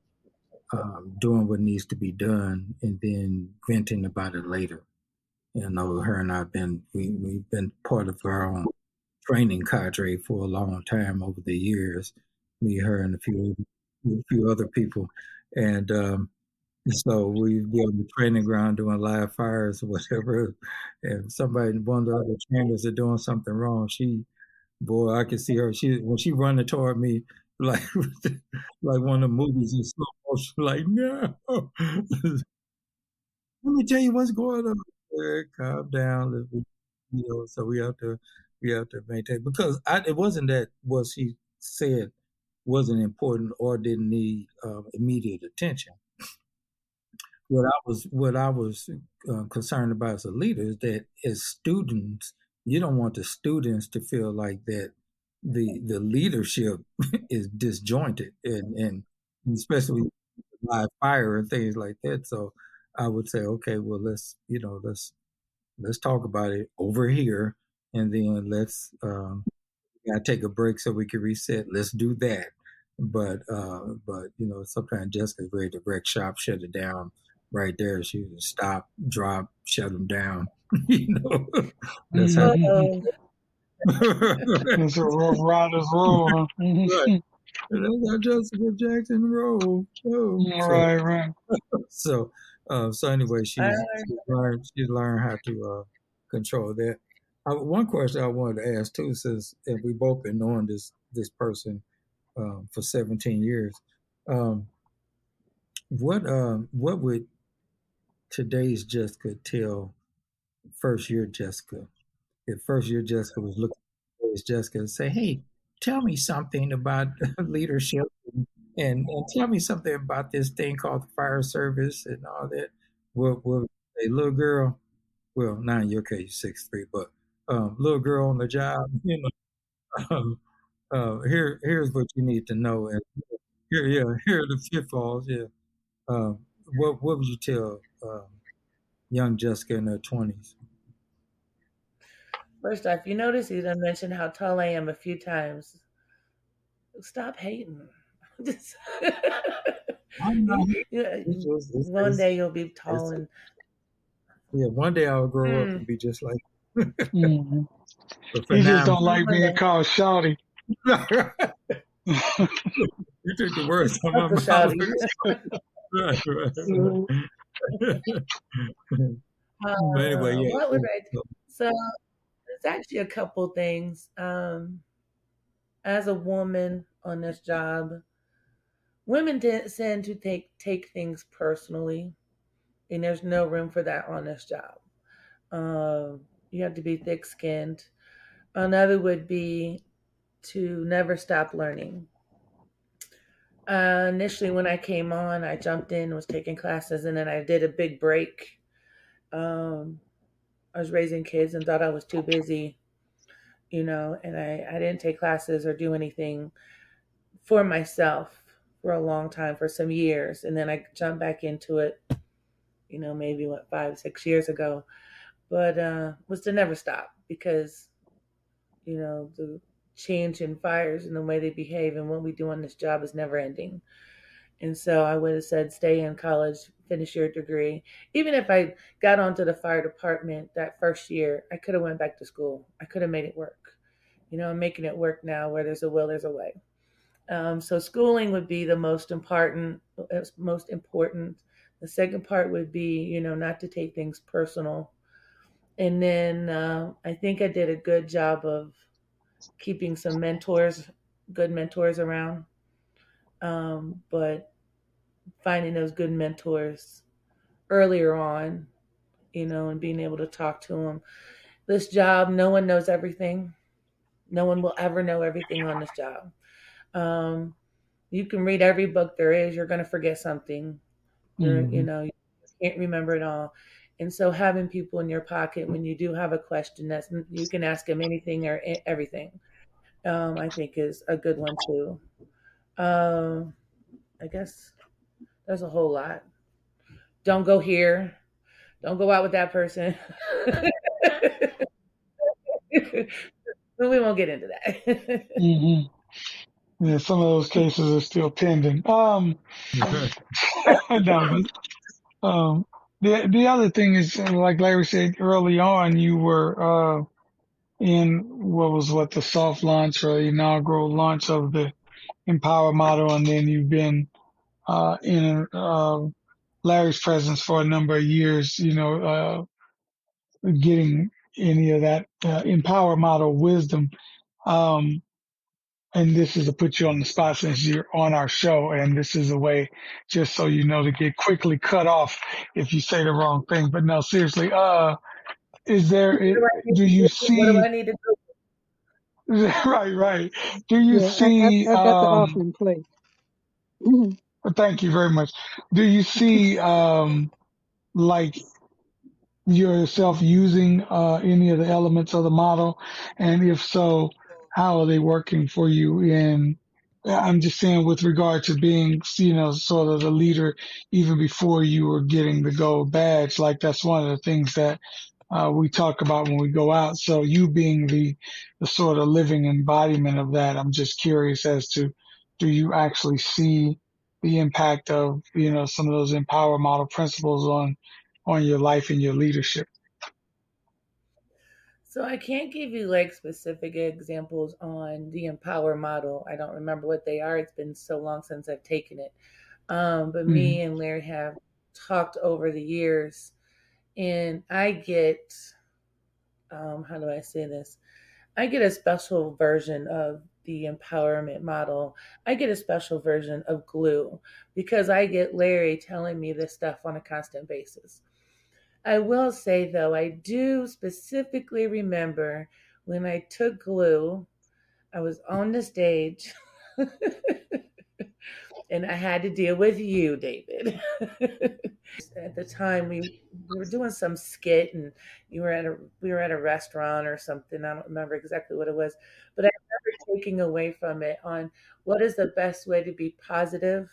um, doing what needs to be done and then venting about it later. You know, her and I've been we we've been part of our own training cadre for a long time over the years. Me, her, and a few a few other people, and um, so we be on the training ground doing live fires or whatever. And somebody, one of the other trainers, are doing something wrong. She, boy, I can see her. She when she running toward me like (laughs) like one of the movies in slow motion. (laughs) Like no, (laughs) let me tell you what's going on. Yeah, calm down. You know, so we have to we have to maintain because I, it wasn't that what she said wasn't important or didn't need um, immediate attention. What I was what I was uh, concerned about as a leader is that as students, you don't want the students to feel like that the the leadership (laughs) is disjointed and and especially live fire and things like that. So I would say, okay, well let's you know let's let's talk about it over here, and then let's um, gotta take a break so we can reset. Let's do that. But uh, but you know sometimes Jessica's ready to wreck shop, shut it down right there. She would stop, drop, shut them down. (laughs) you know that's how. Uh-oh. It's a rough riders roll. Huh? right. That's how Jessica Jackson roll. Oh, so right, right. so uh, so anyway, she, I she's learned she's learned how to uh, control that. Uh, one question I wanted to ask too, since and we both been knowing this this person um, for 17 years, um, what um, what would today's Jessica tell first year Jessica? If first year Jessica was looking at Jessica and say, "Hey, tell me something about (laughs) leadership and, and and tell me something about this thing called the fire service and all that." Well, well, a little girl, well, not in your case, six three, but um, little girl on the job, (laughs) you know, um, uh, here here's what you need to know, and here, yeah, here are the pitfalls. Yeah, um, what what would you tell um, young Jessica in her twenties? First off, you notice he done mentioned how tall I am a few times. Stop hating. Just- (laughs) Yeah, It's just, it's, one day you'll be tall and yeah. One day I'll grow up Mm. and be just like. But for He now, just don't like being day. called shouty. (laughs) you took the words out of Uncle my mouth. Shouty. (laughs) right, right, right. but anyway, yeah. what would I so- So there's actually a couple things. Um, as a woman on this job, women tend to take take things personally, and there's no room for that on this job. Um, you have to be thick skinned. Another would be to never stop learning. Uh, initially, when I came on, I jumped in, was taking classes, and then I did a big break. Um, I was raising kids and thought I was too busy, you know, and I, I didn't take classes or do anything for myself for a long time, for some years. And then I jumped back into it, you know, maybe what, five, six years ago. But uh, was to never stop because, you know, the change in fires and the way they behave and what we do on this job is never ending. And so I would have said, stay in college, finish your degree. Even if I got onto the fire department that first year, I could have went back to school. I could have made it work. You know, I'm making it work now. Where there's a will, there's a way. Um, so schooling would be the most important. uh, Most important. The second part would be, you know, not to take things personal. And then uh, I think I did a good job of keeping some mentors, good mentors around. Um, but finding those good mentors earlier on, you know, and being able to talk to them. This job, no one knows everything. No one will ever know everything on this job. Um, you can read every book there is, you're going to forget something. Mm-hmm. You know, you can't remember it all. And so having people in your pocket when you do have a question that's you can ask them anything or everything, um, I think is a good one too. Um, I guess there's a whole lot. Don't go here. Don't go out with that person. (laughs) we won't get into that. mm-hmm. Yeah, some of those cases are still pending. Um, (laughs) no, but, um, the the other thing is, like Larry said early on, you were uh, in what was what the soft launch or inaugural launch of the Empower model, and then you've been uh, in uh, Larry's presence for a number of years. You know, uh, getting any of that uh, Empower model wisdom. Um, and this is to put you on the spot since you're on our show. And this is a way, just so you know, to get quickly cut off if you say the wrong thing. But no, seriously, uh, is there, do, do you see, right, right. Do you Yeah, see, I, I, I got the um, offering plate. Thank you very much. Do you see, um, like yourself using, uh, any of the elements of the model? And if so, how are they working for you in I'm just saying with regard to being, you know, sort of the leader even before you were getting the gold badge. Like that's one of the things that uh, we talk about when we go out. So you being the the sort of living embodiment of that, I'm just curious as to do you actually see the impact of you know some of those empower model principles on on your life and your leadership? So I can't give you like specific examples on the Empower model. I don't remember what they are. It's been so long since I've taken it. Um, but me Mm-hmm. and Larry have talked over the years, and I get um, how do I say this? I get a special version of the empowerment model. I get a special version of glue because I get Larry telling me this stuff on a constant basis. I will say though, I do specifically remember when I took glue, I was on the stage (laughs) and I had to deal with you, David. (laughs) at the time we, we were doing some skit and you were at a we were at a restaurant or something. I don't remember exactly what it was, but I remember taking away from it on what is the best way to be positive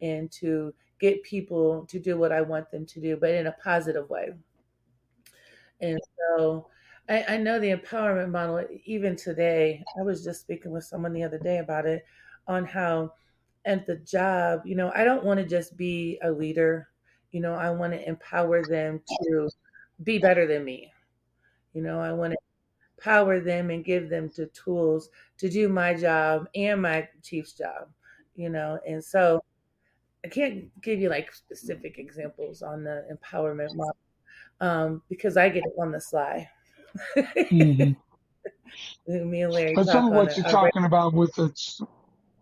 and to get people to do what I want them to do, but in a positive way. And so I, I know the empowerment model, even today, I was just speaking with someone the other day about it on how at the job, you know, I don't want to just be a leader. You know, I want to empower them to be better than me. You know, I want to empower them and give them the tools to do my job and my chief's job, you know. And so I can't give you like specific examples on the empowerment model um, because I get it on the sly. Mm-hmm. (laughs) Me and Larry But some of what you're a talking about with the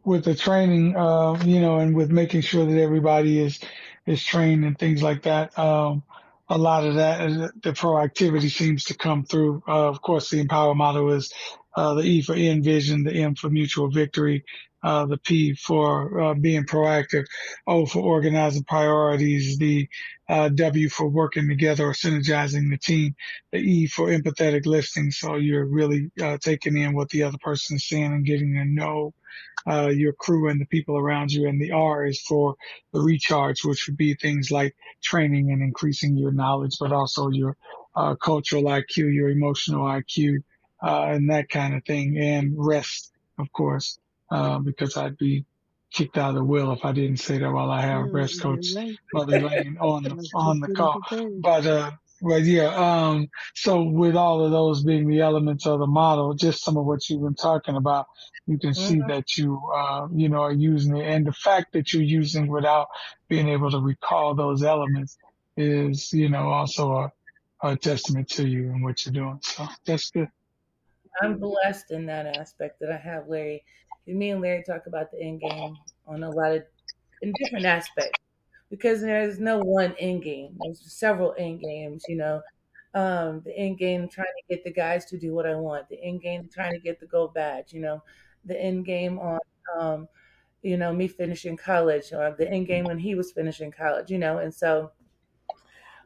with the training, uh, you know, and with making sure that everybody is is trained and things like that. Um, a lot of that, the proactivity seems to come through. Uh, of course, the empower model is uh, the E for envision, the M for mutual victory, uh, the P for uh, being proactive, O for organizing priorities, the uh, W for working together or synergizing the team, the E for empathetic listening. So you're really uh, taking in what the other person is saying and getting to know uh, your crew and the people around you. And the R is for the recharge, which would be things like training and increasing your knowledge, but also your uh, cultural IQ, your emotional IQ, uh, and that kind of thing. And rest, of course, uh, because I'd be kicked out of the will if I didn't say that while I have rest you're coach. Mother Lane on the I on the getting call. But uh, but yeah, um, so with all of those being the elements of the model, just some of what you've been talking about, you can see Mhm. that you uh, you know are using it, and the fact that you're using without being able to recall those elements is you know also a, a testament to you and what you're doing. So that's good. I'm blessed in that aspect that I have Larry. Me and Larry talk about the end game on a lot of in different aspects. because there's no one end game. There's several end games, you know. Um, the end game trying to get the guys to do what I want. The end game trying to get the gold badge, you know. The end game on, um, you know, me finishing college or the end game when he was finishing college, you know. And so,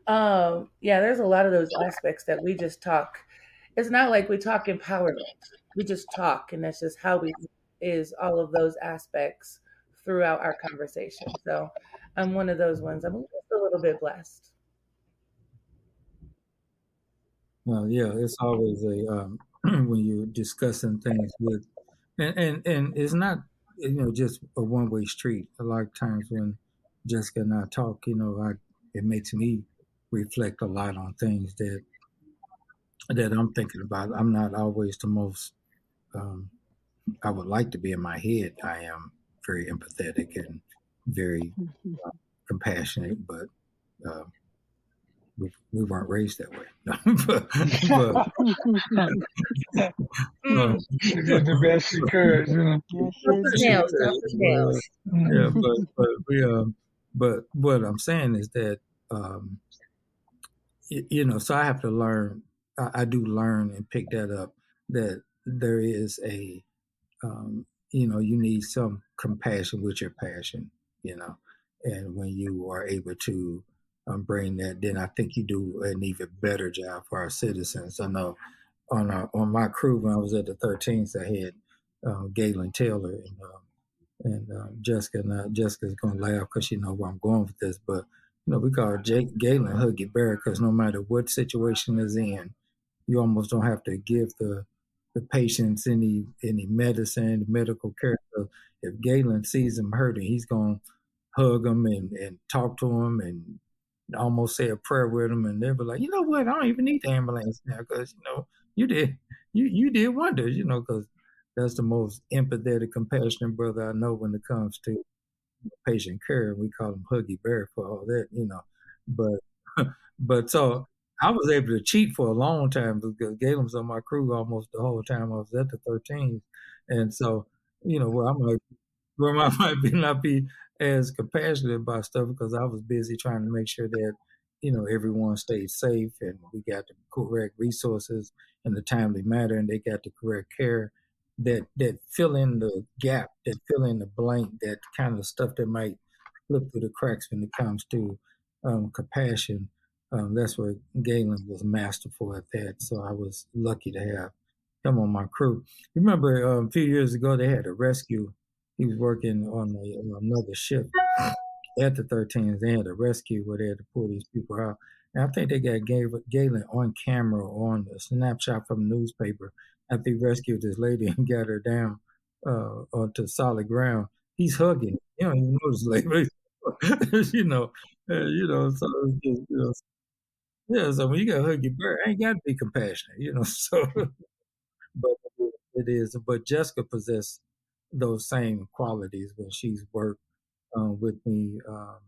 um, yeah, there's a lot of those aspects that we just talk. It's not like we talk empowerment. We just talk, and that's just how we is all of those aspects throughout our conversation. So I'm one of those ones. I'm just a little bit blessed. Well, yeah, it's always a um, (clears throat) when you're discussing things with, and, and and it's not you know just a one way street. A lot of times when Jessica and I talk, you know, I it makes me reflect a lot on things that that I'm thinking about. I'm not always the most um, I would like to be in my head. I am very empathetic and very Mm-hmm. uh, compassionate, but uh, we, we weren't raised that way. (laughs) but, but, uh, She did the best she could. You know. Yes, yes, Nails, yes. Dr. Nails. yeah, but but we um, but what I'm saying is that um, y- you know, so I have to learn. I, I do learn and pick that up that there is a, um, you know, you need some compassion with your passion, you know, and when you are able to um, bring that, then I think you do an even better job for our citizens. I know on our, on my crew when I was at the 13th, I had uh, Galen Taylor and. Um, and um, Jessica, now Jessica's gonna laugh because she know where I'm going with this, but you know we call Jake Galen Huggy Bear because no matter what situation is in, you almost don't have to give the the patients any any medicine, medical care. So if Galen sees him hurting, he's gonna hug him and and talk to him and almost say a prayer with him, and they'll be like, you know what, I don't even need the ambulance now because you know you did you you did wonders, you know, because that's the most empathetic, compassionate brother I know when it comes to patient care. We call him Huggy Bear for all that, you know. But (laughs) but so I was able to cheat for a long time because was on my crew almost the whole time I was at the 13th, and so you know where I might where I (laughs) might be not be as compassionate about stuff because I was busy trying to make sure that you know everyone stayed safe and we got the correct resources in the timely manner and they got the correct care that that fill in the gap, that fill in the blank, that kind of stuff that might slip through the cracks when it comes to um, compassion. Um, that's where Galen was masterful at that. So I was lucky to have him on my crew. Remember um, a few years ago they had a rescue. He was working on, a, another ship at the 13th. They had a rescue where they had to pull these people out. And I think they got Galen on camera on a snapshot from the newspaper after he rescued this lady (laughs) and got her down uh, onto solid ground, he's hugging. You don't even this lady, (laughs) you know, uh, you know. So just, you know, yeah. So when you got to hug your bird, ain't got to be compassionate, you know. (laughs) So, but it is. But Jessica possessed those same qualities when she's worked um, with me um,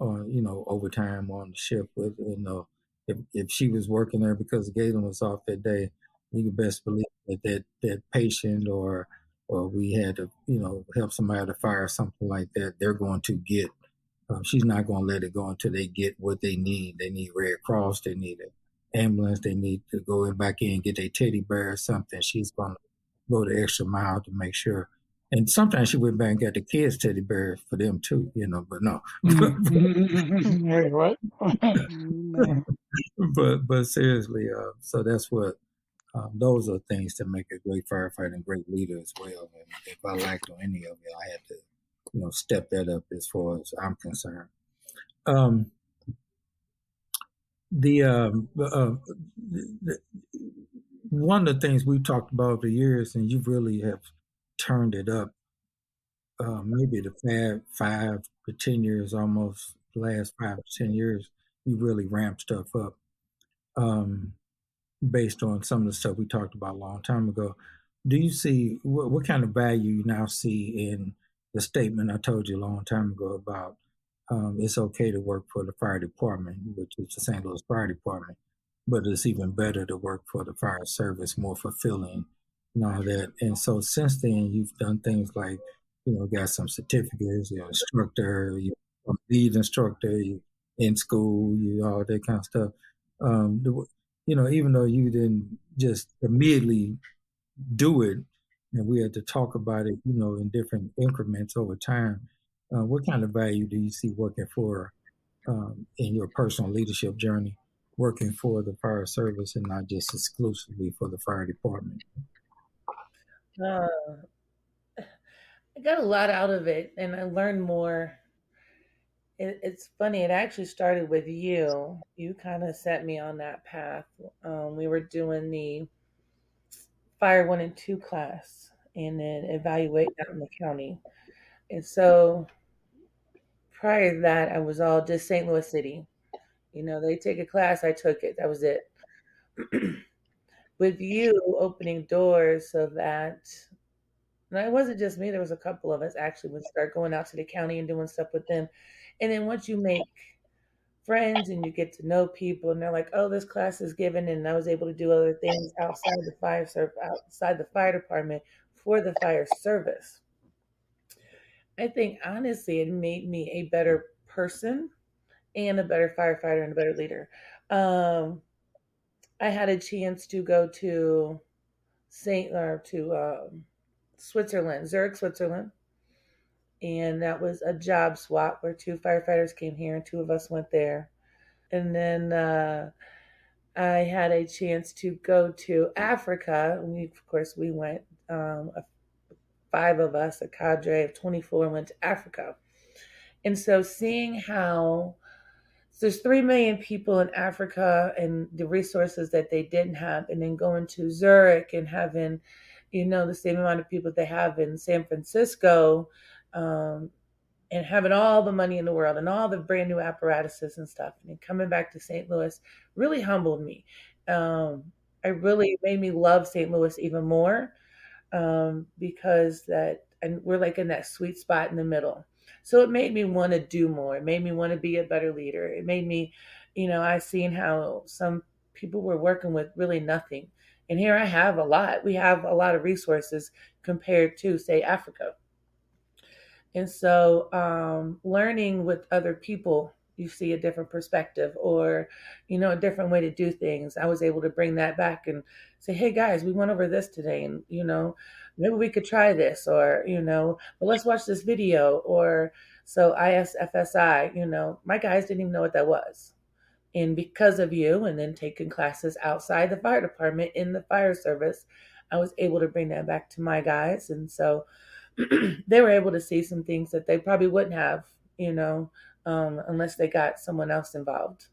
on, you know, overtime on the ship. With you know, if if she was working there because Galen was off that day you can best believe that that, that patient or or we had to you know help somebody to fire something like that they're going to get um, she's not going to let it go until they get what they need. They need red cross they need an ambulance they need to go in back in and get their teddy bear or something. She's going to go the extra mile to make sure. And sometimes she went back and got the kids teddy bears for them too you know but no. (laughs) Wait, what? (laughs) but but seriously uh, so that's what um, those are things that make a great firefighter and great leader as well. And if I lacked on any of it, I had to, you know, step that up as far as I'm concerned. Um, the, um, uh, the, one of the things we've talked about over the years, and you really have turned it up, uh, maybe the five, five to ten years, almost the last five to ten years, you really ramped stuff up. Um, based on some of the stuff we talked about a long time ago. Do you see what, what, kind of value you now see in the statement I told you a long time ago about um, it's okay to work for the fire department, which is the St. Louis Fire Department, but it's even better to work for the fire service, more fulfilling and all that. And so since then, you've done things like, you know, got some certificates, you're an instructor, you lead instructor in school, you all that kind of stuff. Um, you know, even though you didn't just immediately do it, and we had to talk about it, you know, in different increments over time. Uh, what kind of value do you see working for um, in your personal leadership journey, working for the fire service and not just exclusively for the fire department? Uh, I got a lot out of it, and I learned more. It, it's funny. It actually started with you. You kind of set me on that path. Um, we were doing the fire one and two class, and then evaluate out in the county. And so prior to that, I was all just St. Louis City. You know, they take a class, I took it. That was it. (clears throat) With you opening doors so that, and it wasn't just me, there was a couple of us actually would start going out to the county and doing stuff with them. And then once you make friends and you get to know people and they're like, oh, this class is given and I was able to do other things outside the fire service, outside the fire department for the fire service. I think honestly, it made me a better person and a better firefighter and a better leader. Um, I had a chance to go to Saint or to um, Switzerland, Zurich, Switzerland, and that was a job swap where two firefighters came here and two of us went there, and then uh, I had a chance to go to Africa. We, of course, we went um, five of us, a cadre of 24, went to Africa. And so seeing how so there's 3 million people in Africa and the resources that they didn't have, and then going to Zurich and having, you know, the same amount of people they have in San Francisco, um, and having all the money in the world and all the brand new apparatuses and stuff, and coming back to St. Louis really humbled me. Um, I really made me love St. Louis even more um, because that and we're like in that sweet spot in the middle. So it made me want to do more. It made me want to be a better leader. It made me, you know, I seen how some people were working with really nothing. And here I have a lot. We have a lot of resources compared to, say, Africa. And so um, learning with other people you see a different perspective or you know a different way to do things. I was able to bring that back and say hey guys we went over this today and you know maybe we could try this or you know well let's watch this video. Or so IFSI you know my guys didn't even know what that was. And because of you and then taking classes outside the fire department in the fire service i was able to bring that back to my guys. And so (clears throat) they were able to see some things that they probably wouldn't have you know um, unless they got someone else involved.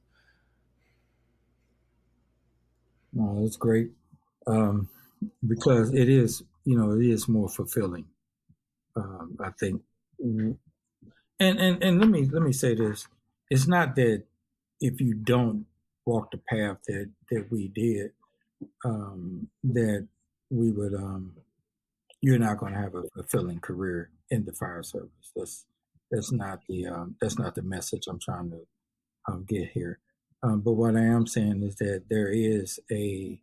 No, that's great um, because it is, you know, it is more fulfilling. Um, I think, and and and let me let me say this: it's not that if you don't walk the path that that we did, um, that we would um, you're not going to have a fulfilling career in the fire service. That's that's not the um, that's not the message I'm trying to um, get here. Um, but what I am saying is that there is a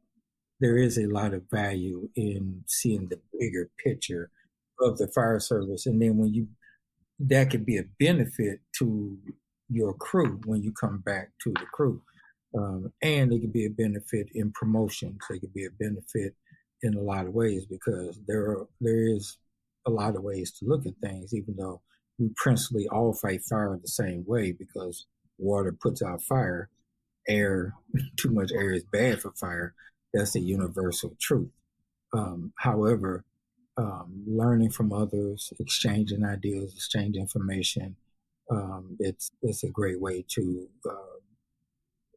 there is a lot of value in seeing the bigger picture of the fire service, and then when you that could be a benefit to your crew when you come back to the crew, um, and it could be a benefit in promotions. It could be a benefit in a lot of ways because there are, there is a lot of ways to look at things, even though we principally all fight fire the same way because water puts out fire. Air, (laughs) too much air is bad for fire. That's a universal truth. Um, however, um, learning from others, exchanging ideas, exchanging information, um, it's it's a great way to uh,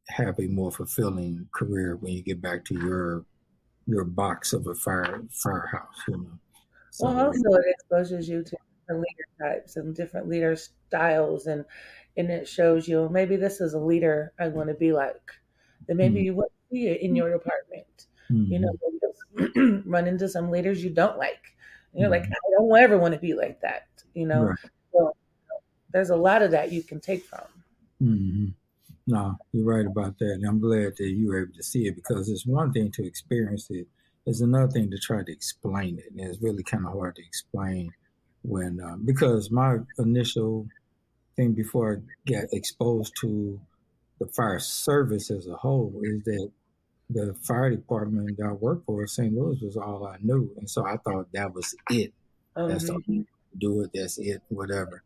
have a more fulfilling career when you get back to your your box of a fire firehouse. You know. So, well, also it exposes you to different leader types and different leader styles and and it shows you maybe this is a leader I want to be like. Then maybe mm-hmm. you wouldn't be in your department. Mm-hmm. You know, (clears throat) run into some leaders you don't like. You're mm-hmm. like, I don't ever want to be like that. You know, right. so, there's a lot of that you can take from. Mm-hmm. No, you're right about that. And I'm glad that you were able to see it because it's one thing to experience it, it's another thing to try to explain it. And it's really kind of hard to explain when um, because my initial thing before I got exposed to the fire service as a whole is that the fire department that I worked for St. Louis was all I knew. And so I thought that was it. Oh, That's all you do it, that's it, whatever.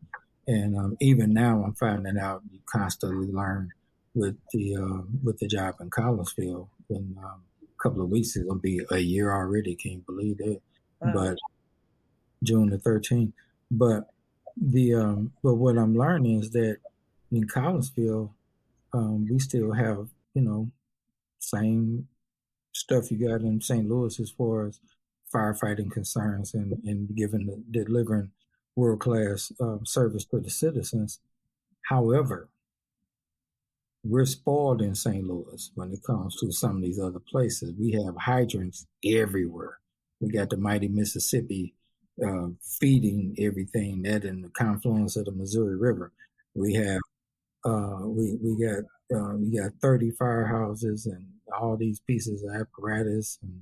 And um, even now I'm finding out you constantly learn with the uh, with the job in Collinsville. In um, a couple of weeks it's gonna be a year already, Can't believe that? Wow. But June the thirteenth. But the um but what I'm learning is that in Collinsville, um, we still have, you know, same stuff you got in St. Louis as far as firefighting concerns and, and giving the, delivering world class um, service to the citizens. However, we're spoiled in St. Louis when it comes to some of these other places. We have hydrants everywhere. We got the mighty Mississippi uh, feeding everything that in the confluence of the Missouri River. We have uh, we we got uh, we got 30 firehouses and all these pieces of apparatus and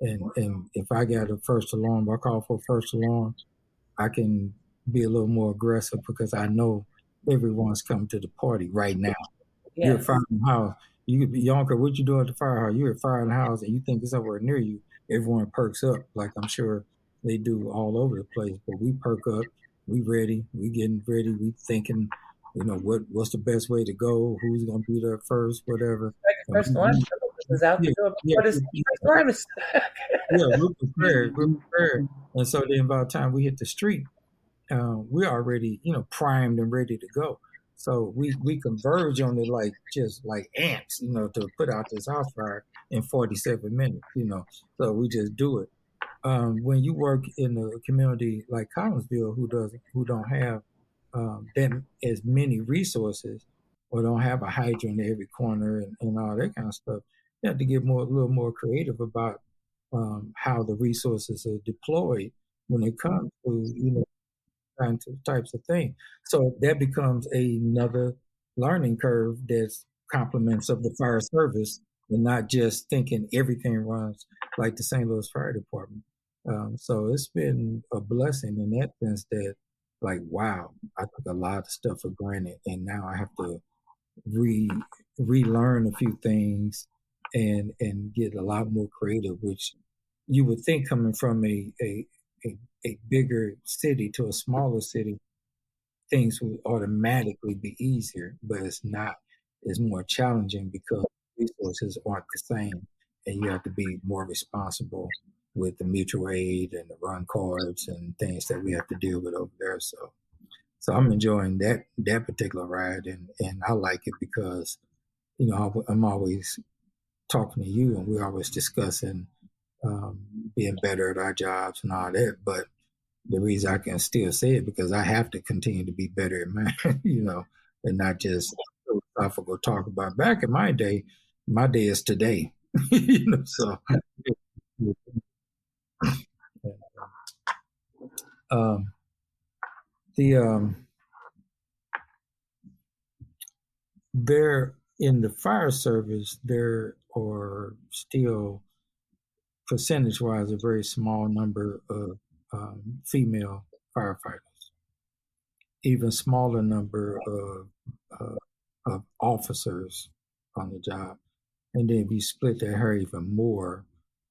and and if I got a first alarm, I call for a first alarm, I can be a little more aggressive because I know everyone's coming to the party right now. You're the house. You could be Yonker, what you doing at the firehouse? You're the house and you think it's somewhere near you. Everyone perks up like I'm sure they do all over the place. But we perk up, we ready, we getting ready, we thinking, you know, what what's the best way to go, who's gonna be there first, whatever. Like first is out the Yeah, door yeah, before yeah. first (laughs) yeah, we're prepared. We're prepared. And so then by the time we hit the street, uh, we're already, you know, primed and ready to go. So we we converge on it like just like ants, you know, to put out this house fire in 47 minutes, you know. So we just do it. Um, when you work in a community like Collinsville, who does who don't have um, that as many resources, or don't have a hydrant in every corner and, and all that kind of stuff, you have to get more a little more creative about um, how the resources are deployed when it comes to you know kinds of types of things. So that becomes another learning curve that's complements of the fire service and not just thinking everything runs like the St. Louis Fire Department. Um, so it's been a blessing in that sense that like wow, I took a lot of stuff for granted and now I have to re relearn a few things and and get a lot more creative, which you would think coming from a a, a, a bigger city to a smaller city, things would automatically be easier, but it's not. It's more challenging because resources aren't the same, and you have to be more responsible with the mutual aid and the run cards and things that we have to deal with over there. So, so I'm enjoying that that particular ride, and and I like it because, you know, I'm always talking to you, and we're always discussing um, being better at our jobs and all that. But the reason I can still say it because I have to continue to be better at mine, (laughs) you know, and not just philosophical talk about. Back in my day, my day is today, (laughs) you know. So, (laughs) um, the um, there in the fire service, there are still percentage wise a very small number of um, female firefighters, even smaller number of, uh, of officers on the job. And then if you split that hair even more,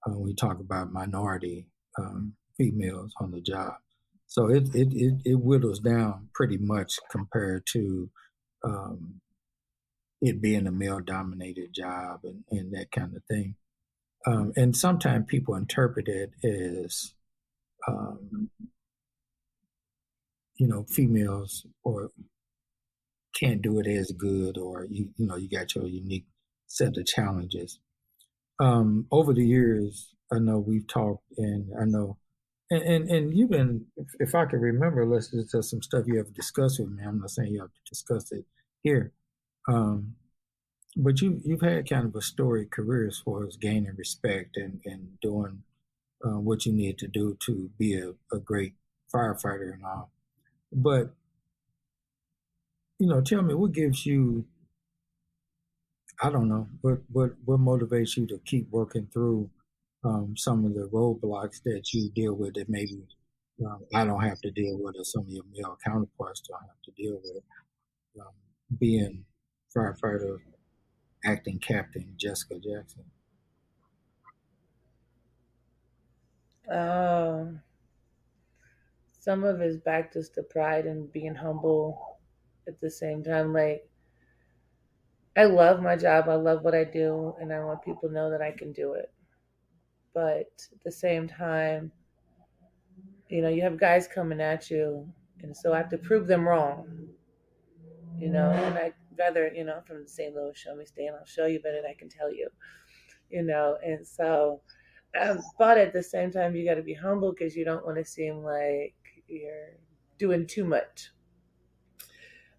uh, we talk about minority um, females on the job. So it, it, it, it whittles down pretty much compared to um, it being a male dominated job and, and that kind of thing. Um, and sometimes people interpret it as, um, you know, females or can't do it as good, or you, you know, you got your unique set of challenges. Um, over the years, I know we've talked, and I know, and and, and you've been, if, if I can remember, listening to some stuff you have discussed with me. I'm not saying you have to discuss it here. Um, but you you've had kind of a storied career as far as gaining respect and and doing uh, what you need to do to be a, a great firefighter and all. But you know, tell me what gives you I don't know what what what motivates you to keep working through um, some of the roadblocks that you deal with that maybe um, I don't have to deal with or some of your male counterparts don't have to deal with. um, being firefighter acting captain Jessica Jackson? Um, some of it's back just to pride and being humble at the same time. Like, I love my job. I love what I do, and I want people to know that I can do it. But at the same time, you know, you have guys coming at you, and so I have to prove them wrong. You know, and I rather, you know, from the St. Louis, Show-Me State, I'll show you better than I can tell you. You know, and so um, but at the same time, you got to be humble because you don't want to seem like you're doing too much.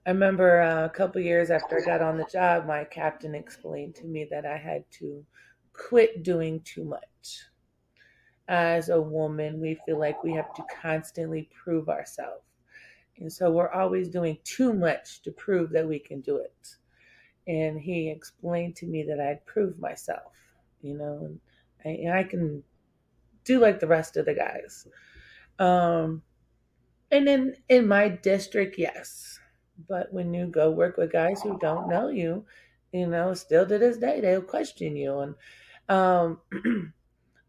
I remember uh, a couple years after I got on the job, my captain explained to me that I had to quit doing too much. As a woman, we feel like we have to constantly prove ourselves. And so we're always doing too much to prove that we can do it. And he explained to me that I'd prove myself, you know, and I can do like the rest of the guys. Um, and then in my district, yes. But when you go work with guys who don't know you, you know, still to this day, they'll question you. And um, (clears throat)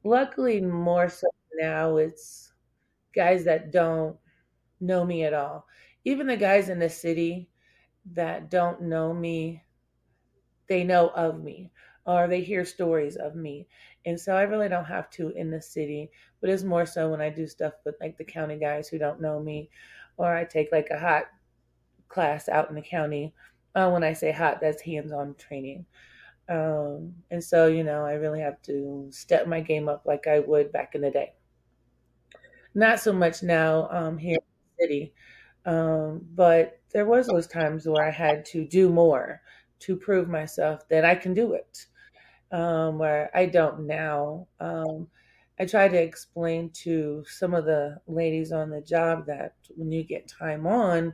luckily, more so now, it's guys that don't know me at all. Even the guys in the city that don't know me, they know of me or they hear stories of me. And so I really don't have to in the city, but it's more so when I do stuff with like the county guys who don't know me, or I take like a hot class out in the county. Uh, when I say hot, that's hands on training. Um, and so, you know, I really have to step my game up like I would back in the day. Not so much now um, here city, um, but there was those times where I had to do more to prove myself that I can do it um, where I don't now. Um, I try to explain to some of the ladies on the job that when you get time on,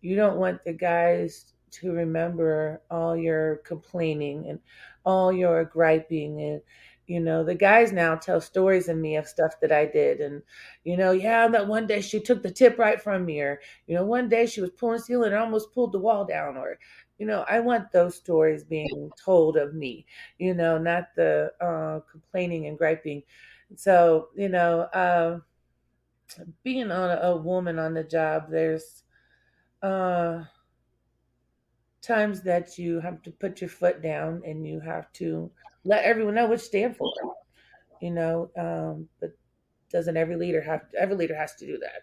you don't want the guys to remember all your complaining and all your griping and you know the guys now tell stories of me of stuff that i did. And you know yeah that one day she took the tip right from me or you know one day she was pulling steel and almost pulled the wall down or you know i want those stories being told of me you know not the uh, complaining and griping. So you know uh, being on a, a, woman on the job there's uh, times that you have to put your foot down and you have to let everyone know what you stand for you know um, but doesn't every leader have every leader has to do that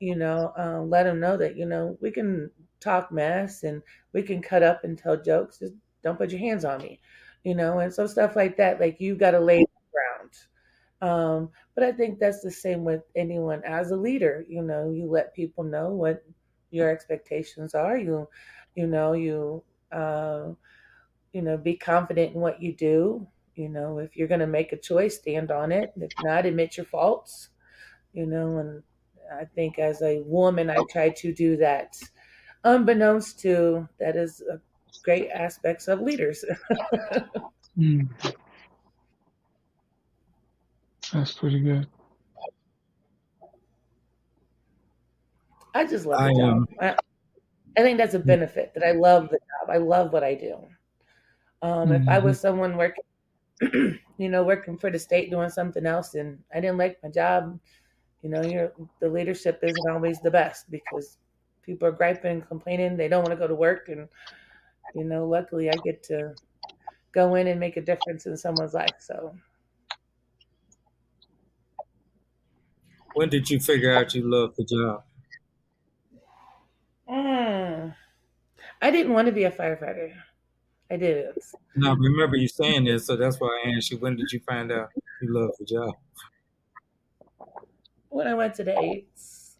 you know um, let them know that you know we can talk mess and we can cut up and tell jokes. Just don't put your hands on me, you know, and so stuff like that. Like you got to lay the ground. Um, but I think that's the same with anyone as a leader. You know, you let people know what your expectations are. You, you know, you, uh, you know, be confident in what you do. You know, if you're going to make a choice, stand on it. If not, admit your faults. You know, and I think as a woman, I try to do that unbeknownst to that is great aspects of leaders. (laughs) mm. That's pretty good. I just love the I, job. I, I, think that's a mm. benefit that I love the job. I love what I do. Um, mm-hmm. If I was mm-hmm. someone working, (clears throat) you know, working for the state doing something else, and I didn't like my job, you know, the leadership isn't always the best because people are griping and complaining they don't want to go to work and you know luckily i get to go in and make a difference in someone's life so when did you figure out you loved the job mm, i didn't want to be a firefighter i didn't no I remember you saying this so that's why i asked you when did you find out you loved the job when i went to the eights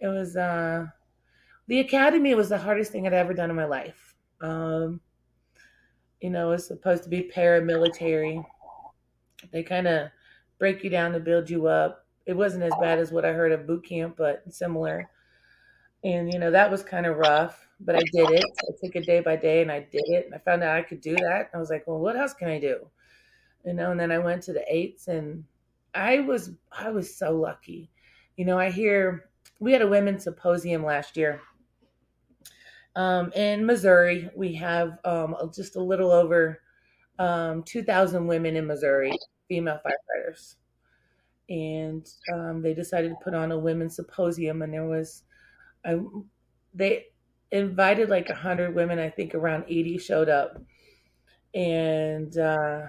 it was uh the academy was the hardest thing I'd ever done in my life. Um, you know, it's supposed to be paramilitary. They kind of break you down to build you up. It wasn't as bad as what I heard of boot camp, but similar. And you know that was kind of rough, but I did it. I took it day by day, and I did it. And I found out I could do that. I was like, well, what else can I do? You know. And then I went to the eights, and I was I was so lucky. You know, I hear we had a women's symposium last year Um, in Missouri, we have um, just a little over um, 2,000 women in Missouri, female firefighters. And um, they decided to put on a women's symposium, and there was, I, they invited like 100 women. I think around 80 showed up. And uh,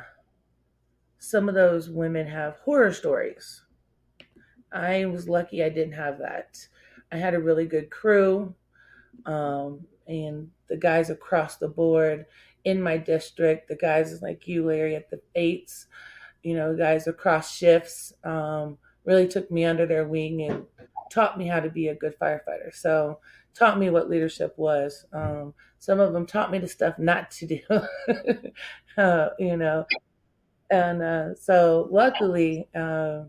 some of those women have horror stories. I was lucky I didn't have that. I had a really good crew. Um, and the guys across the board in my district, the guys like you, Larry, at the eights, you know, guys across shifts, um, really took me under their wing and taught me how to be a good firefighter. So taught me what leadership was. Um, some of them taught me the stuff not to do, (laughs) uh, you know. And uh, so luckily, uh,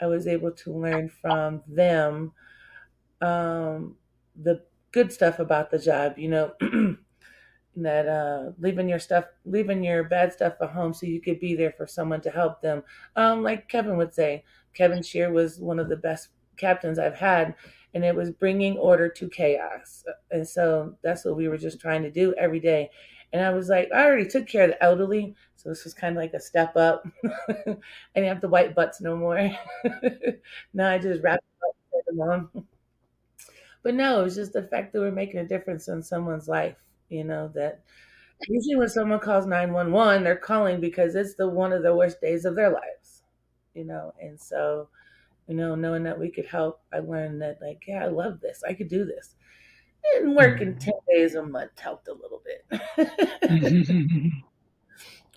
I was able to learn from them um, the good stuff about the job, you know, (clears throat) that uh, leaving your stuff, leaving your bad stuff at home so you could be there for someone to help them. Um, like Kevin would say, Kevin Shear was one of the best captains I've had, and it was bringing order to chaos. And so that's what we were just trying to do every day. And I was like, I already took care of the elderly, so this was kind of like a step up. (laughs) I didn't have the white butts no more. (laughs) now I just wrap them on. But no, it's just the fact that we're making a difference in someone's life. You know that usually when someone calls nine one one, they're calling because it's the one of the worst days of their lives. You know, and so you know, knowing that we could help, I learned that like, yeah, I love this. I could do this. And working mm-hmm. ten days a month helped a little bit. (laughs) (laughs)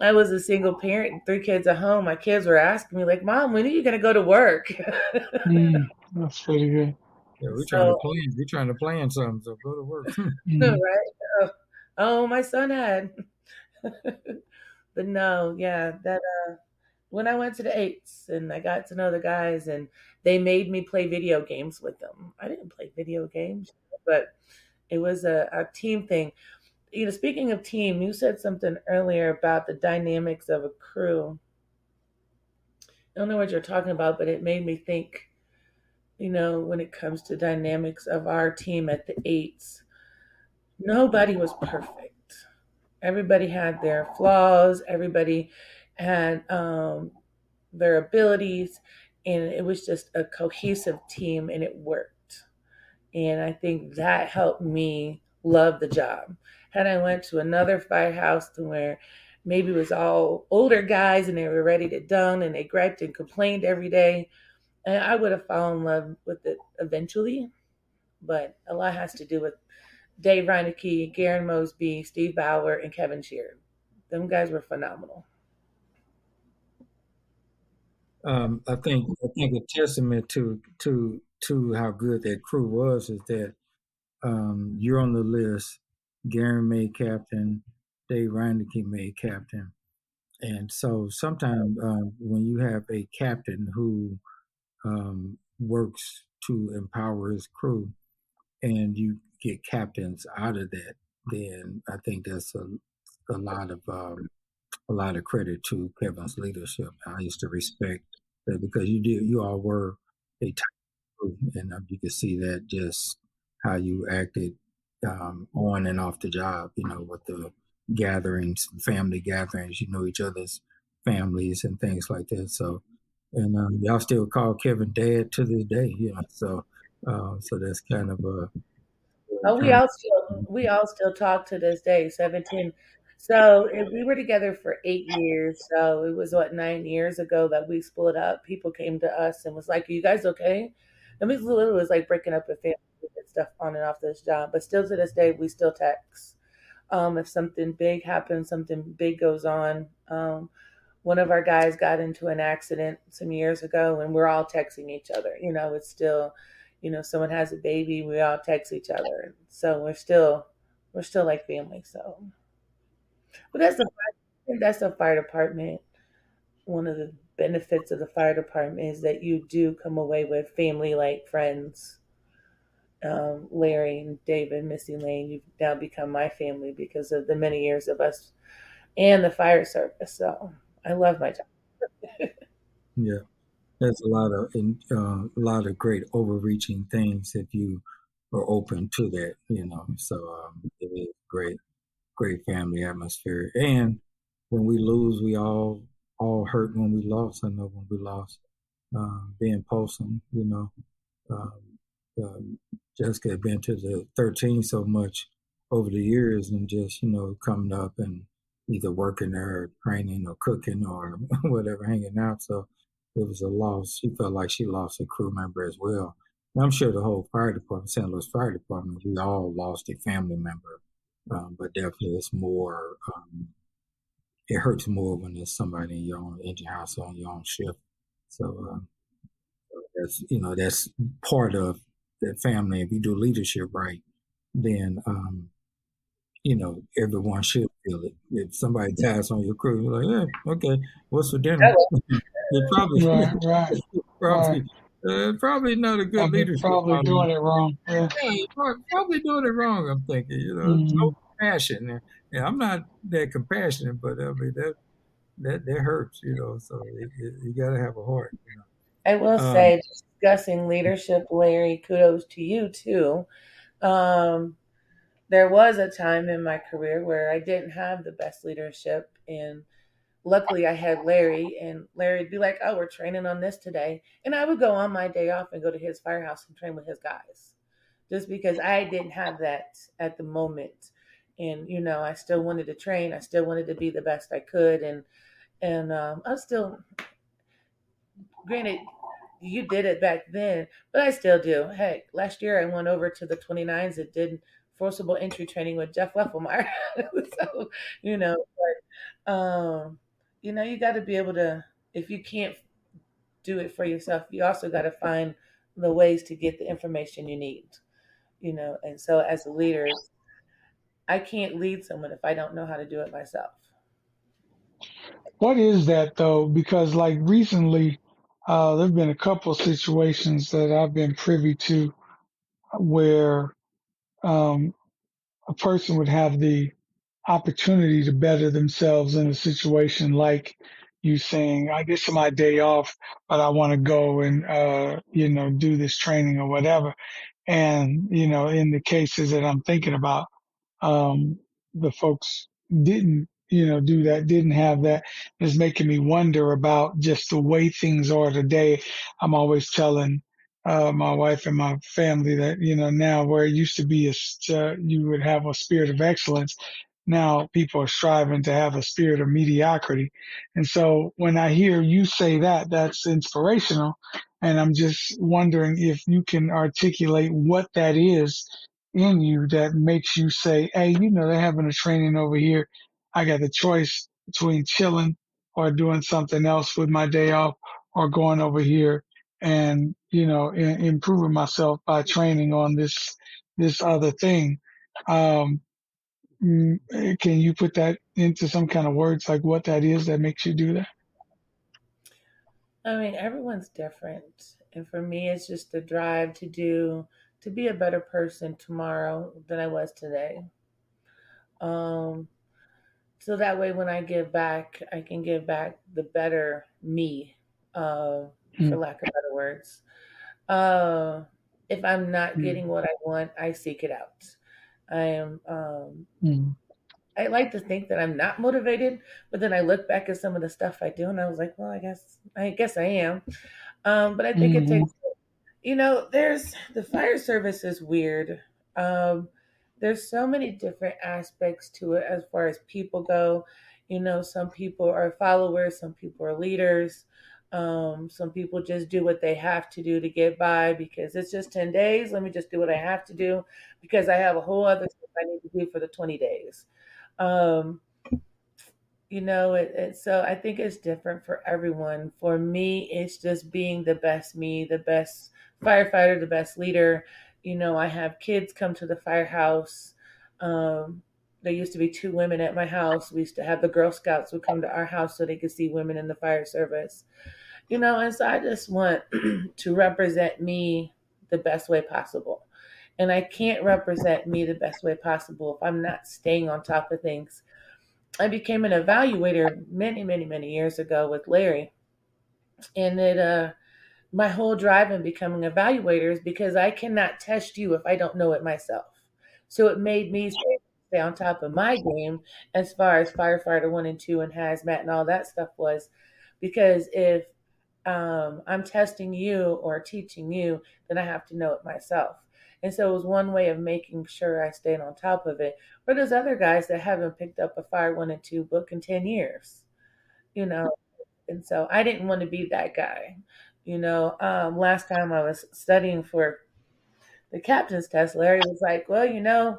I was a single parent, three kids at home. My kids were asking me, like, "Mom, when are you going to go to work?" mm, (laughs) that's pretty good. Yeah, we're so, trying to plan. We're trying to plan something. So go to work. Mm-hmm. right? Oh, oh, my son had. but no, yeah, that uh, when I went to the eights and I got to know the guys and they made me play video games with them. I didn't play video games, but it was a, a team thing. You know, speaking of team, you said something earlier about the dynamics of a crew. I don't know what you're talking about, but it made me think you know, when it comes to dynamics of our team at the eights, nobody was perfect. Everybody had their flaws, everybody had um, their abilities, and it was just a cohesive team and it worked. And I think that helped me love the job. Had I went to another firehouse to where maybe it was all older guys and they were ready to done and they griped and complained every day, and I would have fallen in love with it eventually, but a lot has to do with Dave Reineke, Garon Mosby, Steve Bauer, and Kevin Shear. Them guys were phenomenal. Um, I think I think a testament to to to how good that crew was is that um, you're on the list. Gary made captain, Dave Reineke made captain, and so sometimes um, when you have a captain who um, works to empower his crew, and you get captains out of that, then I think that's a a lot of um, a lot of credit to Kevin's leadership. I used to respect because you did you all were a crew, and you could see that just how you acted um, on and off the job. You know, with the gatherings, family gatherings, you know each other's families and things like that. So and um, y'all still call Kevin Dad to this day, you know. So, uh, so that's kind of a. Oh, we all still we all still talk to this day. Seventeen. So we were together for eight years. So it was what nine years ago that we split up. People came to us and was like, "Are you guys okay?" And we literally was like breaking up with family and stuff on and off this job. But still to this day, we still text. Um, if something big happens, something big goes on. Um, one of our guys got into an accident some years ago and we're all texting each other you know it's still you know someone has a baby we all text each other so we're still we're still like family so but that's the that's the fire department one of the benefits of the fire department is that you do come away with family like friends um, larry and david missy lane you've now become my family because of the many years of us and the fire service so I love my job. (laughs) yeah, there's a lot of uh, a lot of great overreaching things if you are open to that, you know. So um, it is great, great family atmosphere. And when we lose, we all all hurt when we lost. I know when we lost, um, Ben Polson, you know, um, um, Jessica had been to the 13 so much over the years and just, you know, coming up and either working there or training or cooking or (laughs) whatever, hanging out. So it was a loss. She felt like she lost a crew member as well. I'm sure the whole fire department, St. Louis Fire Department, we all lost a family member. Um, but definitely it's more, um, it hurts more when there's somebody in your own engine house on your own shift. So, um, that's, you know, that's part of the family. If you do leadership right, then, um, you know, everyone should feel it. If somebody dies on your crew, you're like, yeah, okay, what's for dinner? (laughs) You're probably, Right, right. (laughs) probably, uh, probably not a good I've leadership. probably model. doing it wrong. Yeah. Yeah, probably doing it wrong. I'm thinking, you know, Mhm. no compassion. And, and I'm not that compassionate, but I mean that that that hurts, you know. So it, it, you got to have a heart. You know? I will Um, say, discussing leadership, Larry, kudos to you too. Um, there was a time in my career where I didn't have the best leadership, and luckily I had Larry, and Larry'd be like, "Oh, we're training on this today," and I would go on my day off and go to his firehouse and train with his guys, just because I didn't have that at the moment, and you know, I still wanted to train, I still wanted to be the best I could, and and um, I still, granted, you did it back then, but I still do. Heck, last year I went over to the 29s and did forcible entry training with Jeff Weffelmeyer. (laughs) so, you know, but, um, you know, you got to be able to, if you can't do it for yourself, you also got to find the ways to get the information you need, you know. And so, as a leader, I can't lead someone if I don't know how to do it myself. What is that though? Because like recently, uh, there've been a couple situations that I've been privy to where um, a person would have the opportunity to better themselves in a situation like you saying, I this is my day off, but I want to go and, uh, you know, do this training or whatever. And, you know, in the cases that I'm thinking about, um, the folks didn't, you know, do that, didn't have that. It's making me wonder about just the way things are today. I'm always telling, uh, my wife and my family that, you know, now where it used to be a, uh, you would have a spirit of excellence. Now people are striving to have a spirit of mediocrity. And so when I hear you say that, that's inspirational. And I'm just wondering if you can articulate what that is in you that makes you say, Hey, you know, they're having a training over here. I got the choice between chilling or doing something else with my day off or going over here and, you know, in, improving myself by training on this, this other thing. Um, can you put that into some kind of words, like what that is that makes you do that? I mean, everyone's different. And for me, it's just the drive to do, to be a better person tomorrow than I was today. Um, so that way, when I give back, I can give back the better me, uh, for Mm, lack of better words. Uh, if I'm not mm, getting what I want, I seek it out. I am, um, mm, I like to think that I'm not motivated, but then I look back at some of the stuff I do and I was like, well, I guess, I guess I am. Um, but I think it mhm, takes, you know, there's the fire service is weird. Um, there's so many different aspects to it as far as people go. You know, some people are followers, some people are leaders. Um, some people just do what they have to do to get by because it's just 10 days. Let me just do what I have to do because I have a whole other stuff I need to do for the 20 days. Um, you know, it, it, so I think it's different for everyone. For me, it's just being the best me, the best firefighter, the best leader. You know, I have kids come to the firehouse. Um, there used to be two women at my house. We used to have the Girl Scouts would come to our house so they could see women in the fire service. You know, and so I just want (clears throat) to represent me the best way possible. And I can't represent me the best way possible if I'm not staying on top of things. I became an evaluator many, many, many years ago with Larry. And it uh my whole drive in becoming evaluator is because I cannot test you if I don't know it myself. So it made me stay on top of my game as far as firefighter one and two and hazmat and all that stuff was, because if um, I'm testing you or teaching you, then I have to know it myself. And so it was one way of making sure I stayed on top of it. Or there's other guys that haven't picked up a fire one and two book in 10 years, you know. And so I didn't want to be that guy. You know, um, last time I was studying for the captain's test, Larry was like, well, you know,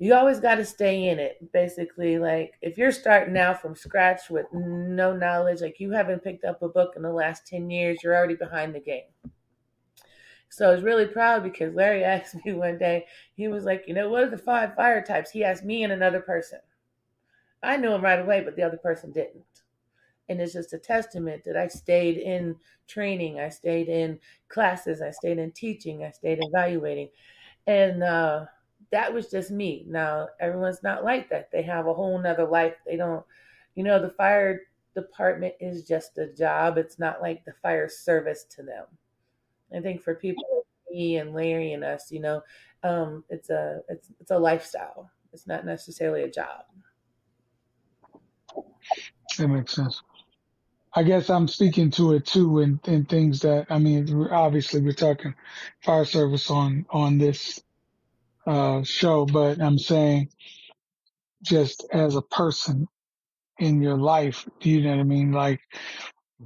you always got to stay in it. Basically, like if you're starting out from scratch with no knowledge, like you haven't picked up a book in the last 10 years, you're already behind the game. So I was really proud because Larry (laughs) asked me one day, he was like, you know, what are the five fire types? He asked me and another person. I knew him right away, but the other person didn't. And it's just a testament that I stayed in training, I stayed in classes, I stayed in teaching, I stayed evaluating. And uh, that was just me. Now, everyone's not like that. They have a whole nother life. They don't, you know, the fire department is just a job. It's not like the fire service to them. I think for people like me and Larry and us, you know, um, it's a it's it's a lifestyle. It's not necessarily a job. That makes sense. I guess I'm speaking to it too, and in, in things that I mean. Obviously, we're talking fire service on on this uh, show, but I'm saying just as a person in your life. Do you know what I mean? Like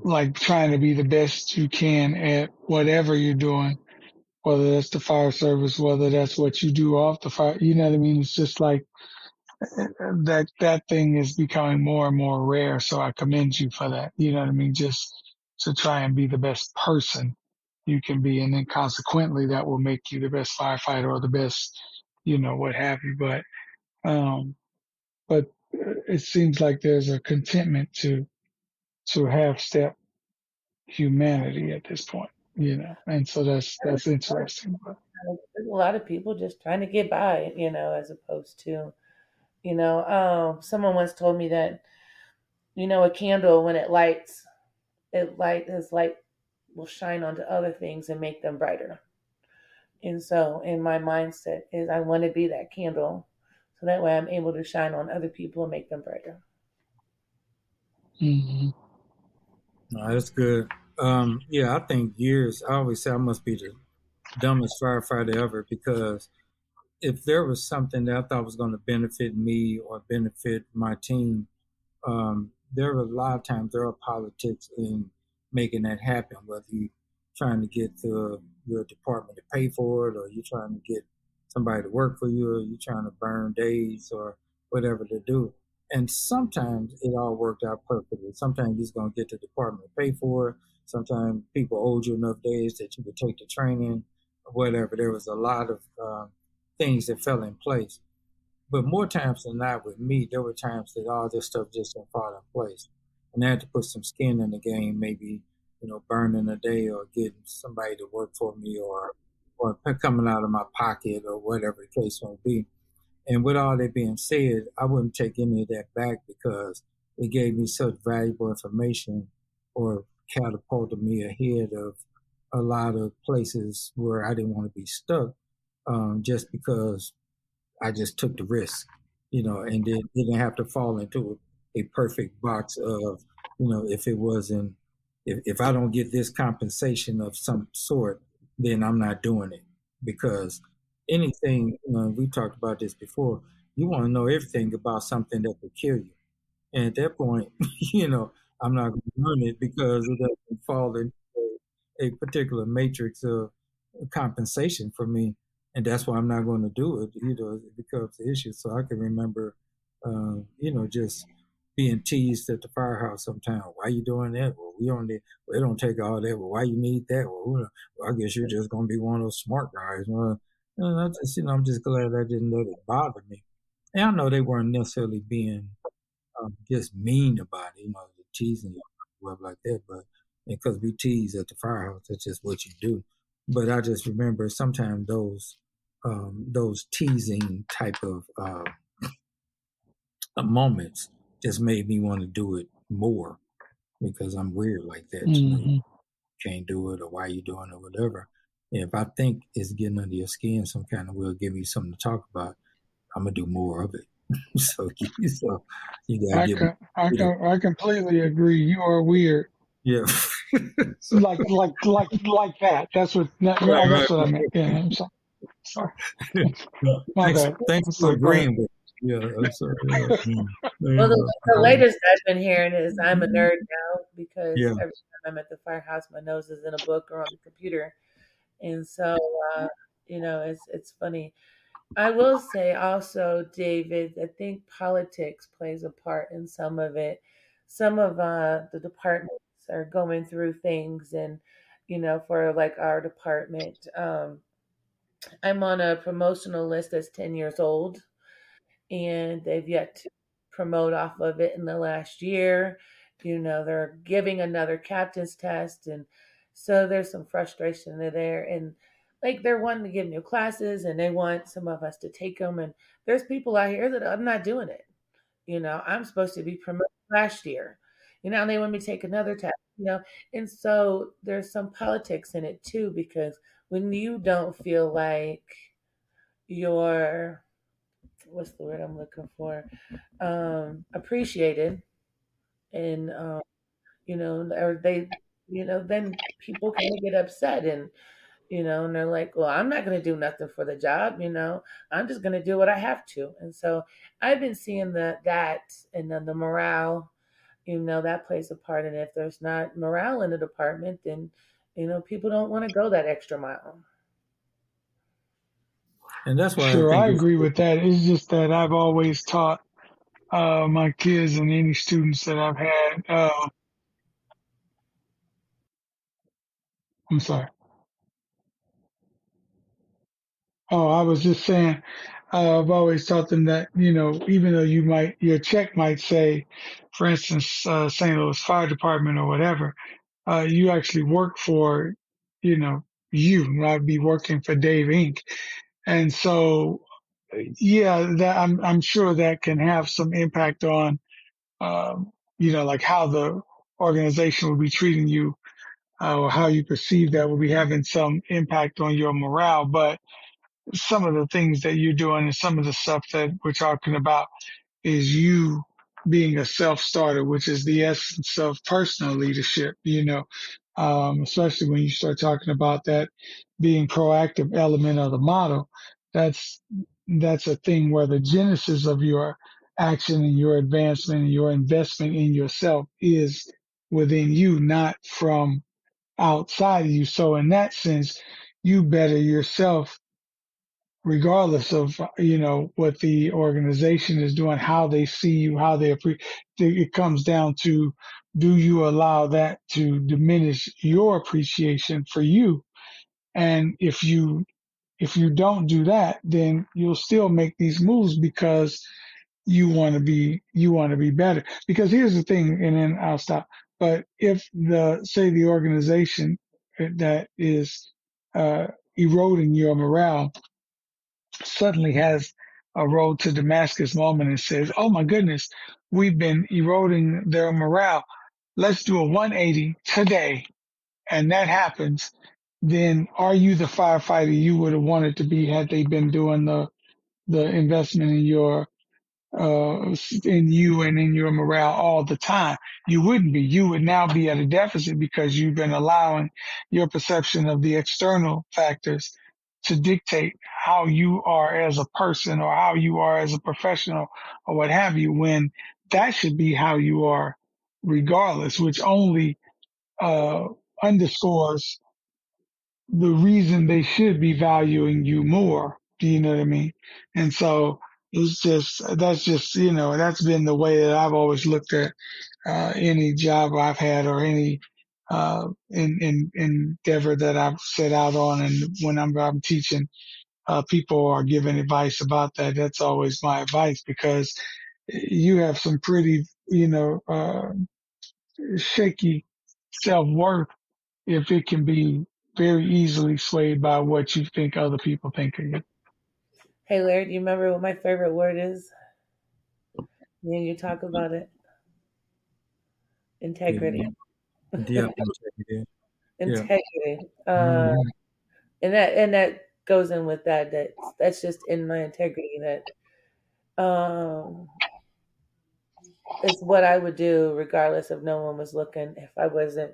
like trying to be the best you can at whatever you're doing, whether that's the fire service, whether that's what you do off the fire. You know what I mean? It's just like that, that thing is becoming more and more rare. So I commend you for that. You know what I mean? Just to try and be the best person you can be. And then consequently that will make you the best firefighter or the best, you know, what have you. But, um, but it seems like there's a contentment to to half step humanity at this point, you know, and so that's that's interesting. There's a lot of people just trying to get by, you know, as opposed to, you know, um, someone once told me that, you know, a candle when it lights, it light his light will shine onto other things and make them brighter. And so, in my mindset is I want to be that candle, so that way I'm able to shine on other people and make them brighter. Mm-hmm. No, that's good. Um, yeah, I think years. I always say I must be the dumbest firefighter ever because if there was something that I thought was going to benefit me or benefit my team, um, there are a lot of times there are politics in making that happen. Whether you're trying to get the your department to pay for it, or you're trying to get somebody to work for you, or you're trying to burn days or whatever to do. And sometimes it all worked out perfectly. Sometimes he's going to get the department to pay for it. Sometimes people owed you enough days that you could take the training or whatever. There was a lot of uh, things that fell in place. But more times than not, with me, there were times that all this stuff just didn't fall in place. And I had to put some skin in the game, maybe, you know, burning a day or getting somebody to work for me or, or coming out of my pocket or whatever the case may be. And with all that being said, I wouldn't take any of that back because it gave me such valuable information or catapulted me ahead of a lot of places where I didn't want to be stuck um, just because I just took the risk, you know, and then didn't have to fall into a perfect box of, you know, if it wasn't, if, if I don't get this compensation of some sort, then I'm not doing it because anything, you know, we talked about this before, you want to know everything about something that could kill you. And at that point, (laughs) you know, I'm not going to learn it because it doesn't fall into a, a particular matrix of compensation for me. And that's why I'm not going to do it either. It becomes the issue. So I can remember, uh, you know, just being teased at the firehouse sometimes. Why you doing that? Well, we only we don't take all that. Well, why you need that? Well, well I guess you're just going to be one of those smart guys. Well, and I just, you know, I'm just glad I didn't let it bother me. And I know they weren't necessarily being um, just mean about it, you know, teasing you, stuff like that. But because we tease at the firehouse, that's just what you do. But I just remember sometimes those um, those teasing type of uh, moments just made me want to do it more because I'm weird like that. Mm-hmm. can't do it or why you doing it, or whatever. And if I think it's getting under your skin, some kind of will give you something to talk about, I'm gonna do more of it. (laughs) so, so you gotta I, give can, I, I completely agree. You are weird. Yeah. (laughs) so, like like like like that. That's what that, right, that's right. what I meant. Yeah, I'm (laughs) sorry. Sorry. thanks, thanks for agreeing with yeah, that's right. Yeah. (laughs) Mm. well, the, the, latest I've been hearing is I'm a nerd now because yeah. every time I'm at the firehouse, my nose is in a book or on the computer, and so uh, you know it's it's funny. I will say also, David, I think politics plays a part in some of it. Some of uh, the departments are going through things, and you know, for like our department, um, I'm on a promotional list that's 10 years old and they've yet to promote off of it in the last year. You know, they're giving another captain's test. And so there's some frustration there. And like they're wanting to give new classes and they want some of us to take them. And there's people out here that I'm not doing it. You know, I'm supposed to be promoted last year. You know, they want me to take another test, you know. And so there's some politics in it too, because when you don't feel like you're what's the word I'm looking for? Um, appreciated, and um, you know, or they, you know, then people of get upset and you know, and they're like, well, I'm not going to do nothing for the job, you know, I'm just going to do what I have to. And so I've been seeing that, that, and then the morale, you know, that plays a part. And if there's not morale in the department, then, you know, people don't want to go that extra mile. And that's why sure I, I agree with that. It's just that I've always taught uh, my kids and any students that I've had. Uh, I'm sorry. Oh, I was just saying, uh, I've always taught them that, you know, even though you might, your check might say, for instance, uh, St. Louis Fire Department or whatever, uh, you actually work for, you know, you, not be working for Dave Inc. And so, yeah, that I'm, I'm sure that can have some impact on, um, you know, like how the organization will be treating you, uh, or how you perceive that will be having some impact on your morale. But some of the things that you're doing and some of the stuff that we're talking about is you being a self starter, which is the essence of personal leadership, you know, um, especially when you start talking about that being proactive element of the model. That's, that's a thing where the genesis of your action and your advancement and your investment in yourself is within you, not from outside of you. So in that sense, you better yourself regardless of you know what the organization is doing, how they see you, how they appreciate. It comes down to do you allow that to diminish your appreciation for you, and if you if you don't do that, then you'll still make these moves because you want to be you want to be better. Because here's the thing, and then I'll stop. But if the say the organization that is uh, eroding your morale suddenly has a road to Damascus moment and says, Oh my goodness, we've been eroding their morale. Let's do a 180 today. And that happens. Then are you the firefighter you would have wanted to be had they been doing the, the investment in your uh, in you and in your morale all the time. You wouldn't be. You would now be at a deficit because you've been allowing your perception of the external factors to dictate how you are as a person or how you are as a professional or what have you, when that should be how you are regardless, which only uh, underscores the reason they should be valuing you more. Do you know what I mean? And so it's just, that's just, you know, that's been the way that I've always looked at uh, any job I've had or any uh, in, in, endeavor that I've set out on. And when I'm, I'm teaching, uh, people are giving advice about that, that's always my advice because you have some pretty, you know, uh, shaky self worth if it can be very easily swayed by what you think other people think of you. Hey, Larry, do you remember what my favorite word is? Yeah, you talk about it. Integrity. Yeah, integrity. integrity. Yeah. Uh, and that and that goes in with that. That that's just in my integrity. That um, it's what I would do regardless if no one was looking. If I wasn't,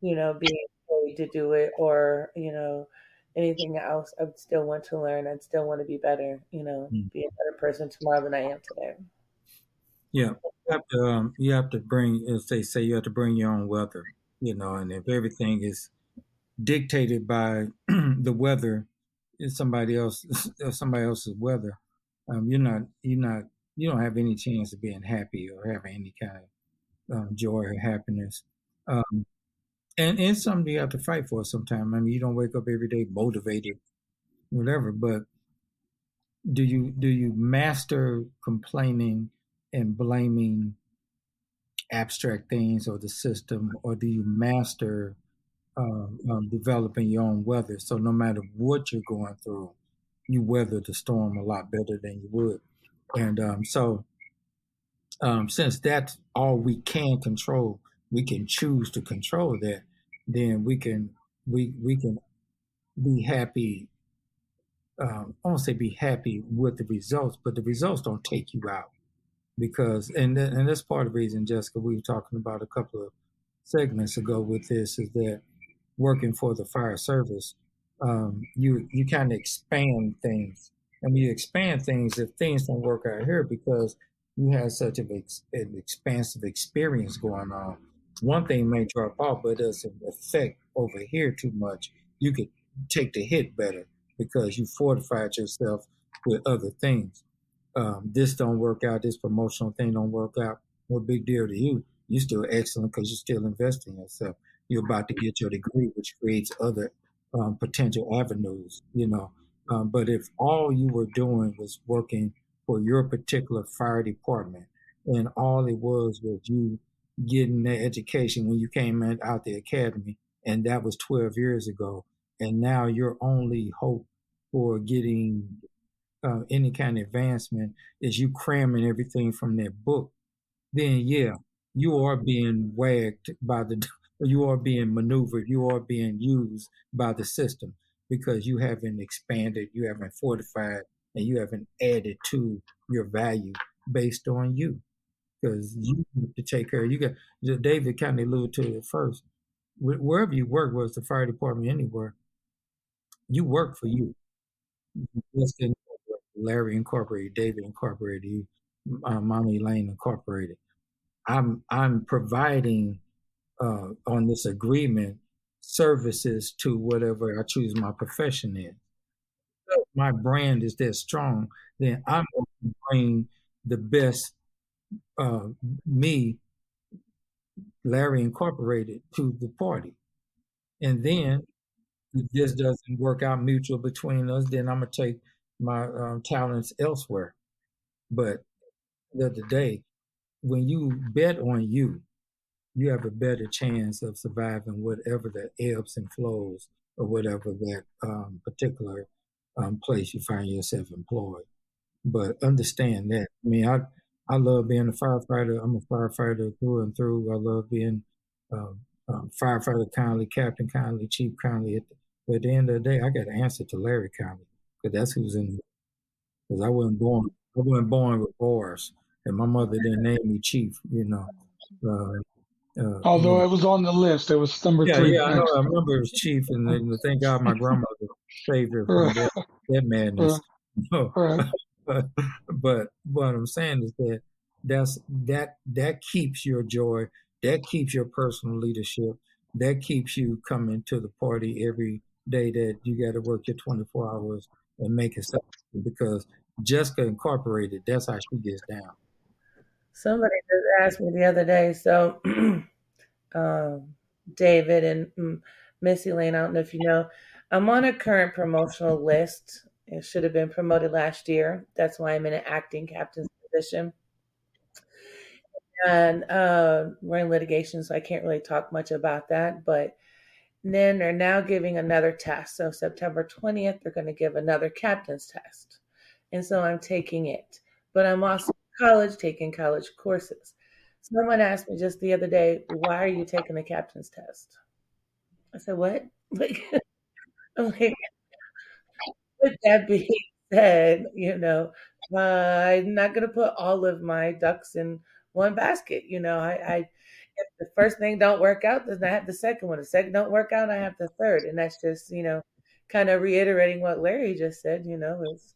you know, being paid to do it, or you know, anything else, I would still want to learn. I'd still want to be better. You know, mm. be a better person tomorrow than I am today. Yeah, you have to. Um, you have to bring, as they say, you have to bring your own weather. You know, and if everything is dictated by (clears throat) the weather, it's somebody else, (laughs) somebody else's weather. Um, you're not, you're not, you don't have any chance of being happy or having any kind of um, joy or happiness. Um, and and something you have to fight for sometimes. I mean, you don't wake up every day motivated, whatever. But do you do you master complaining and blaming abstract things or the system, or do you master um, um, developing your own weather? So no matter what you're going through, you weather the storm a lot better than you would. And um, so, um, since that's all we can control, we can choose to control that. Then we can we we can be happy. Um, I won't say be happy with the results, but the results don't take you out because and and that's part of the reason, Jessica, we were talking about a couple of segments ago with this is that working for the fire service, um, you you kind of expand things, and when you expand things, if things don't work out here because you have such an, ex, an expansive experience going on, one thing may drop off, but it doesn't affect over here too much. You could take the hit better because you fortified yourself with other things um, this don't work out, this promotional thing don't work out, no big deal to you. You're still excellent because you're still investing in yourself. You're about to get your degree, which creates other um, potential avenues, you know. Um, but if all you were doing was working for your particular fire department, and all it was was you getting the education when you came in, out the academy, and that was 12 years ago, and now your only hope for getting uh, any kind of advancement is you cramming everything from that book, then yeah, you are being wagged by the, (laughs) you are being maneuvered, you are being used by the system because you haven't expanded, you haven't fortified, and you haven't added to your value based on you. Because you have to take care. Of, You got David kind of alluded to it first. Wherever you work, was the fire department anywhere, you work for you. Just in Larry Incorporated, David Incorporated, uh, Mommy Lane Incorporated. I'm I'm providing uh, on this agreement services to whatever I choose my profession in. So my brand is that strong, then I'm going to bring the best uh, me, Larry Incorporated, to the party. And then if this doesn't work out mutual between us, then I'm gonna take my um, talents elsewhere. But the other day, when you bet on you, you have a better chance of surviving whatever the ebbs and flows or whatever that um, particular um, place you find yourself employed. But understand that. I mean, I I love being a firefighter. I'm a firefighter through and through. I love being um, um, firefighter Conley, Captain Conley, Chief Conley. But at the end of the day, I got to answer to Larry Conley because that's who's in. Because I wasn't born, I wasn't born with bars, and my mother didn't name me chief. You know. Uh, uh, Although you know. it was on the list, it was number yeah, three. Yeah, I know. I remember it was chief, and then, thank God my grandmother saved her from that, (laughs) that madness. (laughs) Right. but, but what I'm saying is that that's that that keeps your joy, that keeps your personal leadership, that keeps you coming to the party every day that you got to work your 24 hours and make it because Jessica Incorporated, that's how she gets down. Somebody just asked me the other day. So, (clears throat) um, David and mm, Missy Lane, I don't know if you know, I'm on a current promotional list. It should have been promoted last year. That's why I'm in an acting captain's position. And uh, we're in litigation, so I can't really talk much about that. But then they're now giving another test. So September 20th, they're going to give another captain's test. And so I'm taking it. But I'm also in college taking college courses. Someone asked me just the other day, why are you taking the captain's test? I said, what? (laughs) Like, like with that being said, you know, uh, I'm not going to put all of my ducks in one basket. You know, I, I, if the first thing don't work out, then I have the second one. The second don't work out, I have the third. And that's just, you know, kind of reiterating what Larry just said, you know, is,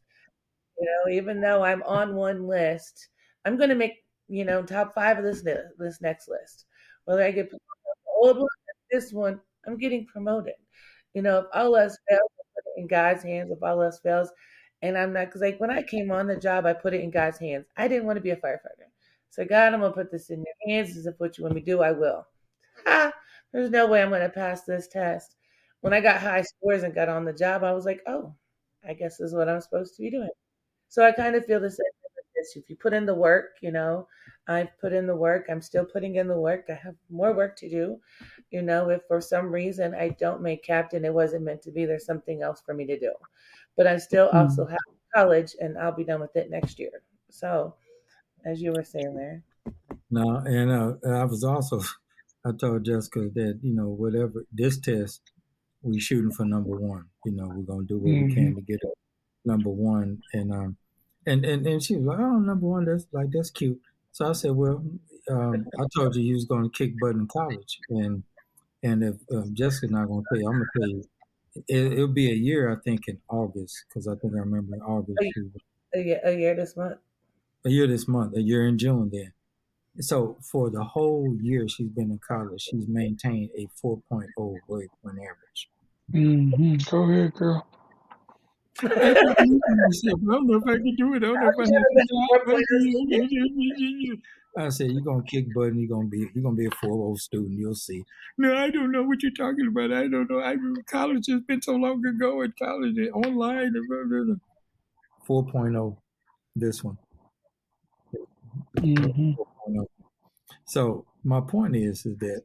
you know, even though I'm on one list, I'm going to make, you know, top five of this, this next list. Whether I get old one, this one, I'm getting promoted. You know, if all else fails, in God's hands. If all else fails, and I'm not, because like when I came on the job, I put it in God's hands. I didn't want to be a firefighter. So, God, I'm going to put this in your hands. This is what you want me to do. I will. Ha! There's no way I'm going to pass this test. When I got high scores and got on the job, I was like, oh, I guess this is what I'm supposed to be doing. So I kind of feel the same this. If you put in the work, you know, I've put in the work. I'm still putting in the work. I have more work to do. You know, if for some reason I don't make captain, it wasn't meant to be. There's something else for me to do. But I still mm-hmm. also have college and I'll be done with it next year. So, as you were saying there. No, and uh, I was also, (laughs) I told Jessica that, you know, whatever this test, we shooting for number one. You know, we're going to do what mm-hmm. we can mm-hmm. to get number one. And, um, and, and, and she was like, oh, number one, that's like, that's cute. So I said, well, um, I told you you was going to kick butt in college. And, and if um, Jessica's not going to you, I'm going to tell you, it, will be a year, I think, in August, because I think I remember in August. A year, a year this month. A year this month, a year in June then. So for the whole year she's been in college, she's maintained a 4.0 grade point average. Mm-hmm. Go ahead, girl. I don't know if I can do it. I don't know if I can do it. I said, "You're gonna kick butt, and you're gonna be you're gonna be a 4.0 student. You'll see." No, I don't know what you're talking about. I don't know. I college has been so long ago. At college, online, 4.0. This one. Mm-hmm. So my point is, is that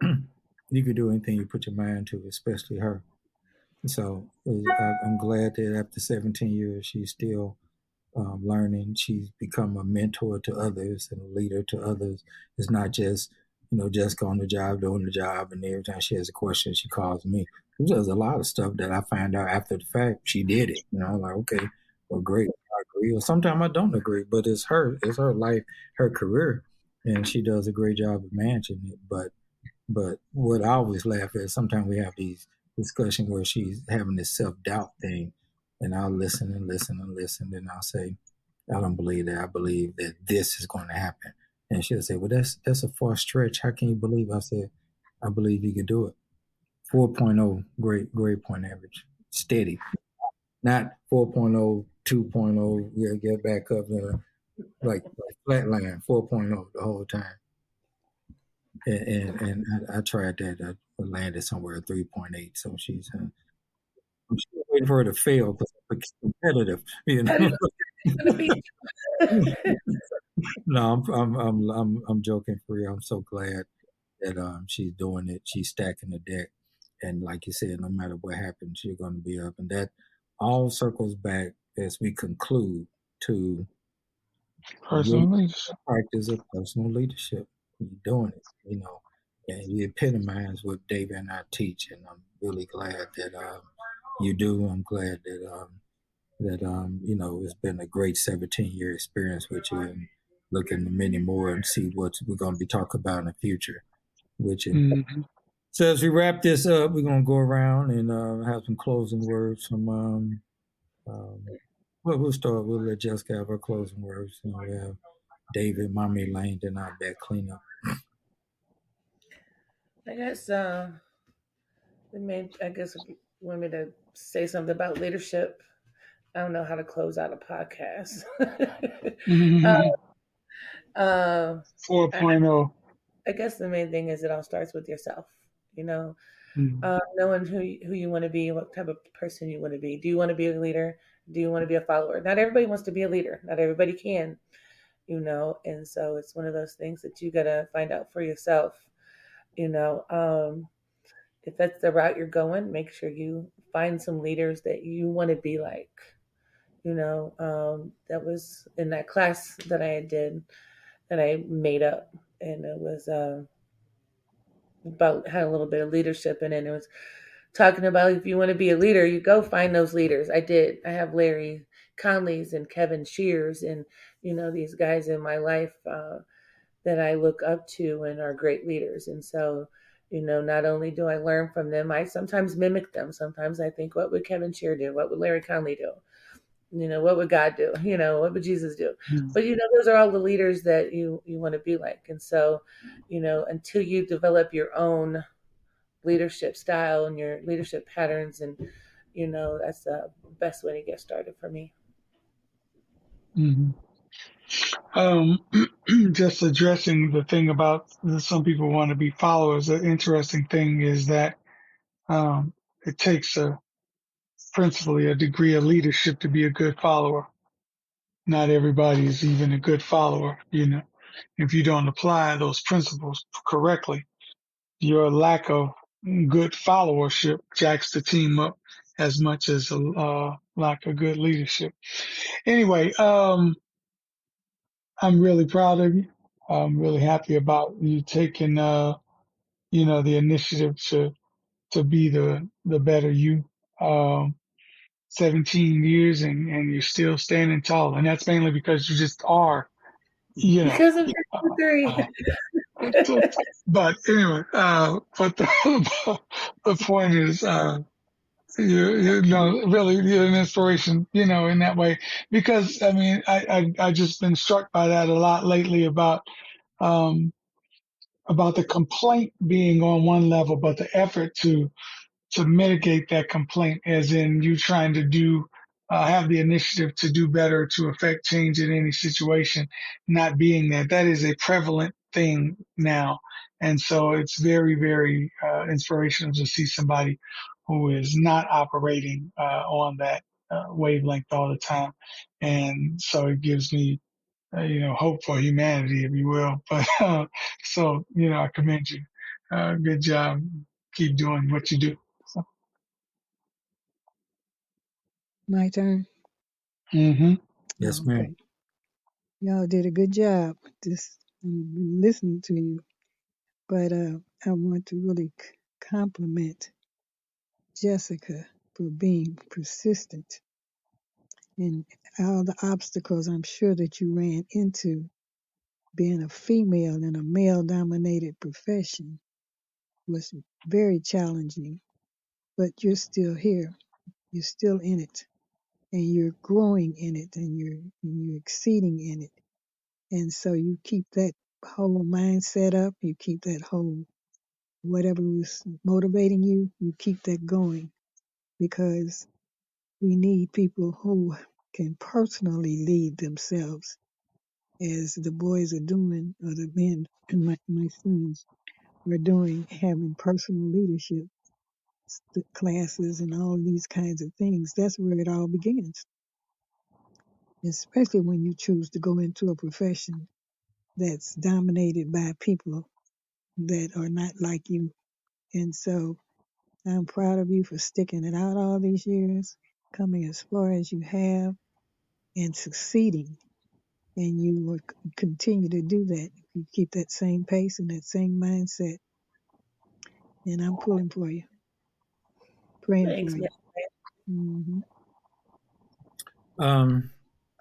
(clears throat) you can do anything you put your mind to, especially her. So I'm glad that after 17 years, she's still um, learning. She's become a mentor to others and a leader to others. It's not just, you know, just on the job, doing the job, and every time she has a question, she calls me. There's a lot of stuff that I find out after the fact. She did it, you know, like, okay, well, great, agree. Or sometimes I don't agree, but it's her, it's her life, her career, and she does a great job of managing it. But, but what I always laugh at, is sometimes we have these discussion where she's having this self doubt thing, and I'll listen and listen and listen, and I'll say, I don't believe that. I believe that this is going to happen. And she'll say, Well, that's that's a far stretch. How can you believe? I said, I believe you can do it. 4.0 great grade point average. Steady. Not 4.0, 2.0, yeah, get back up there like, like flatline, 4.0 the whole time. And and, and I, I, tried that. I landed somewhere at 3.8. So she's uh, I'm still waiting for her to fail because it's competitive, you know. (laughs) (laughs) no, I'm, I'm, I'm, I'm, I'm joking for you. I'm so glad that um, she's doing it. She's stacking the deck. And like you said, no matter what happens, you're going to be up. And that all circles back as we conclude to personal leadership. Practice of personal leadership. You're doing it, you know, and you epitomize what David and I teach. And I'm really glad that um, you do. I'm glad that um, that um, you know it's been a great 17 year experience with you, and looking to many more and see what we're going to be talking about in the future. Which mm-hmm. so as we wrap this up, we're going to go around and uh, have some closing words from. Um, um, well, we'll start. We'll let Jessica have her closing words. And we have David, Mommy Lane, then our back cleanup. I guess uh, the main. I guess want me to say something about leadership, I don't know how to close out a podcast. (laughs) mm-hmm. uh, uh, 4.0. I, I, guess the main thing is it all starts with yourself. You know, mm-hmm. uh, knowing who you, who you want to be, what type of person you want to be. Do you want to be a leader? Do you want to be a follower? Not everybody wants to be a leader. Not everybody can. You know, and so it's one of those things that you gotta find out for yourself. You know, um, if that's the route you're going, make sure you find some leaders that you want to be like. You know, um, that was in that class that I did that I made up, and it was uh, about had a little bit of leadership in it. And It was talking about if you want to be a leader, you go find those leaders. I did. I have Larry Conleys and Kevin Shears and you know these guys in my life uh, that I look up to and are great leaders. And so, you know, not only do I learn from them, I sometimes mimic them. Sometimes I think, what would Kevin Shear do? What would Larry Conley do? You know, what would God do? You know, what would Jesus do? Mm-hmm. But you know, those are all the leaders that you you want to be like. And so, you know, until you develop your own leadership style and your leadership patterns and you know that's the best way to get started for me mm-hmm. um, (clears throat) just addressing the thing about some people want to be followers the interesting thing is that um, it takes a principally a degree of leadership to be a good follower not everybody is even a good follower you know if you don't apply those principles correctly your lack of good followership jacks the team up as much as a uh, lack of good leadership. Anyway, um, I'm really proud of you. I'm really happy about you taking, uh, you know, the initiative to to be the the better you. Um, 17 years and and you're still standing tall, and that's mainly because you just are. You know, because of your three. Uh, but anyway, uh, but the, (laughs) the point is, uh, you, you know, really you're an inspiration, you know, in that way. Because I mean, I, I, I just been struck by that a lot lately about, um, about the complaint being on one level, but the effort to, to mitigate that complaint as in you trying to do, uh, have the initiative to do better, to affect change in any situation, not being that. That is a prevalent thing now. And so it's very, very uh, inspirational to see somebody who is not operating uh, on that uh, wavelength all the time. And so it gives me, uh, you know, hope for humanity, if you will. (laughs) But uh, so, you know, I commend you. Good job. Keep doing what you do. So. My turn. Mm-hmm. Yes, oh, ma'am. Y'all did a good job. Just listening to you, but uh, I want to really compliment Jessica for being persistent and all the obstacles I'm sure that you ran into being a female in a male dominated profession was very challenging, but you're still here. You're still in it and you're growing in it and you're, and you're exceeding in it. And so you keep that whole mindset up, you keep that whole whatever was motivating you, you keep that going because we need people who can personally lead themselves as the boys are doing, or the men and (clears throat) my, my sons are doing, having personal leadership classes and all these kinds of things. That's where it all begins. Especially when you choose to go into a profession that's dominated by people that are not like you. And so I'm proud of you for sticking it out all these years, coming as far as you have, and succeeding. And you will continue to do that if you keep that same pace and that same mindset. And I'm pulling for you, praying Thanks, for you. Mm-hmm. Um,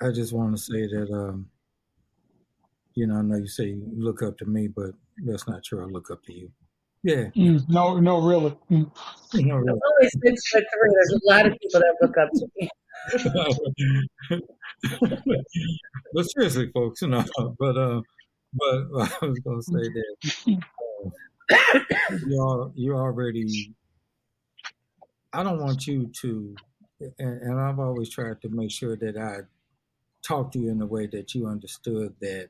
I just want to say that um, you know, I know you say you look up to me, but that's not true. I look up to you. Yeah. Mm, no, no, really. Mm. No, really. Only six foot three. There's a lot of people that look up to me. (laughs) but seriously, folks, you know, (laughs) but uh, but (laughs) I was gonna say that uh, you you already. I don't want you to, and, and I've always tried to make sure that I talk to you in a way that you understood that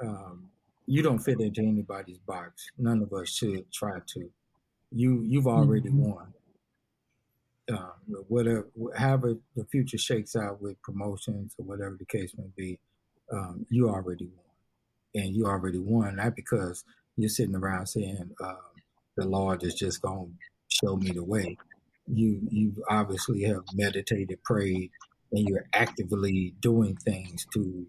um, you don't fit into anybody's box. None of us should try to. You you've already mm-hmm. won. Uh, whatever, however the future shakes out with promotions or whatever the case may be, um, you already won, and you already won not because you're sitting around saying uh, the Lord is just going to show me the way. You you obviously have meditated, prayed, and you're actively doing things to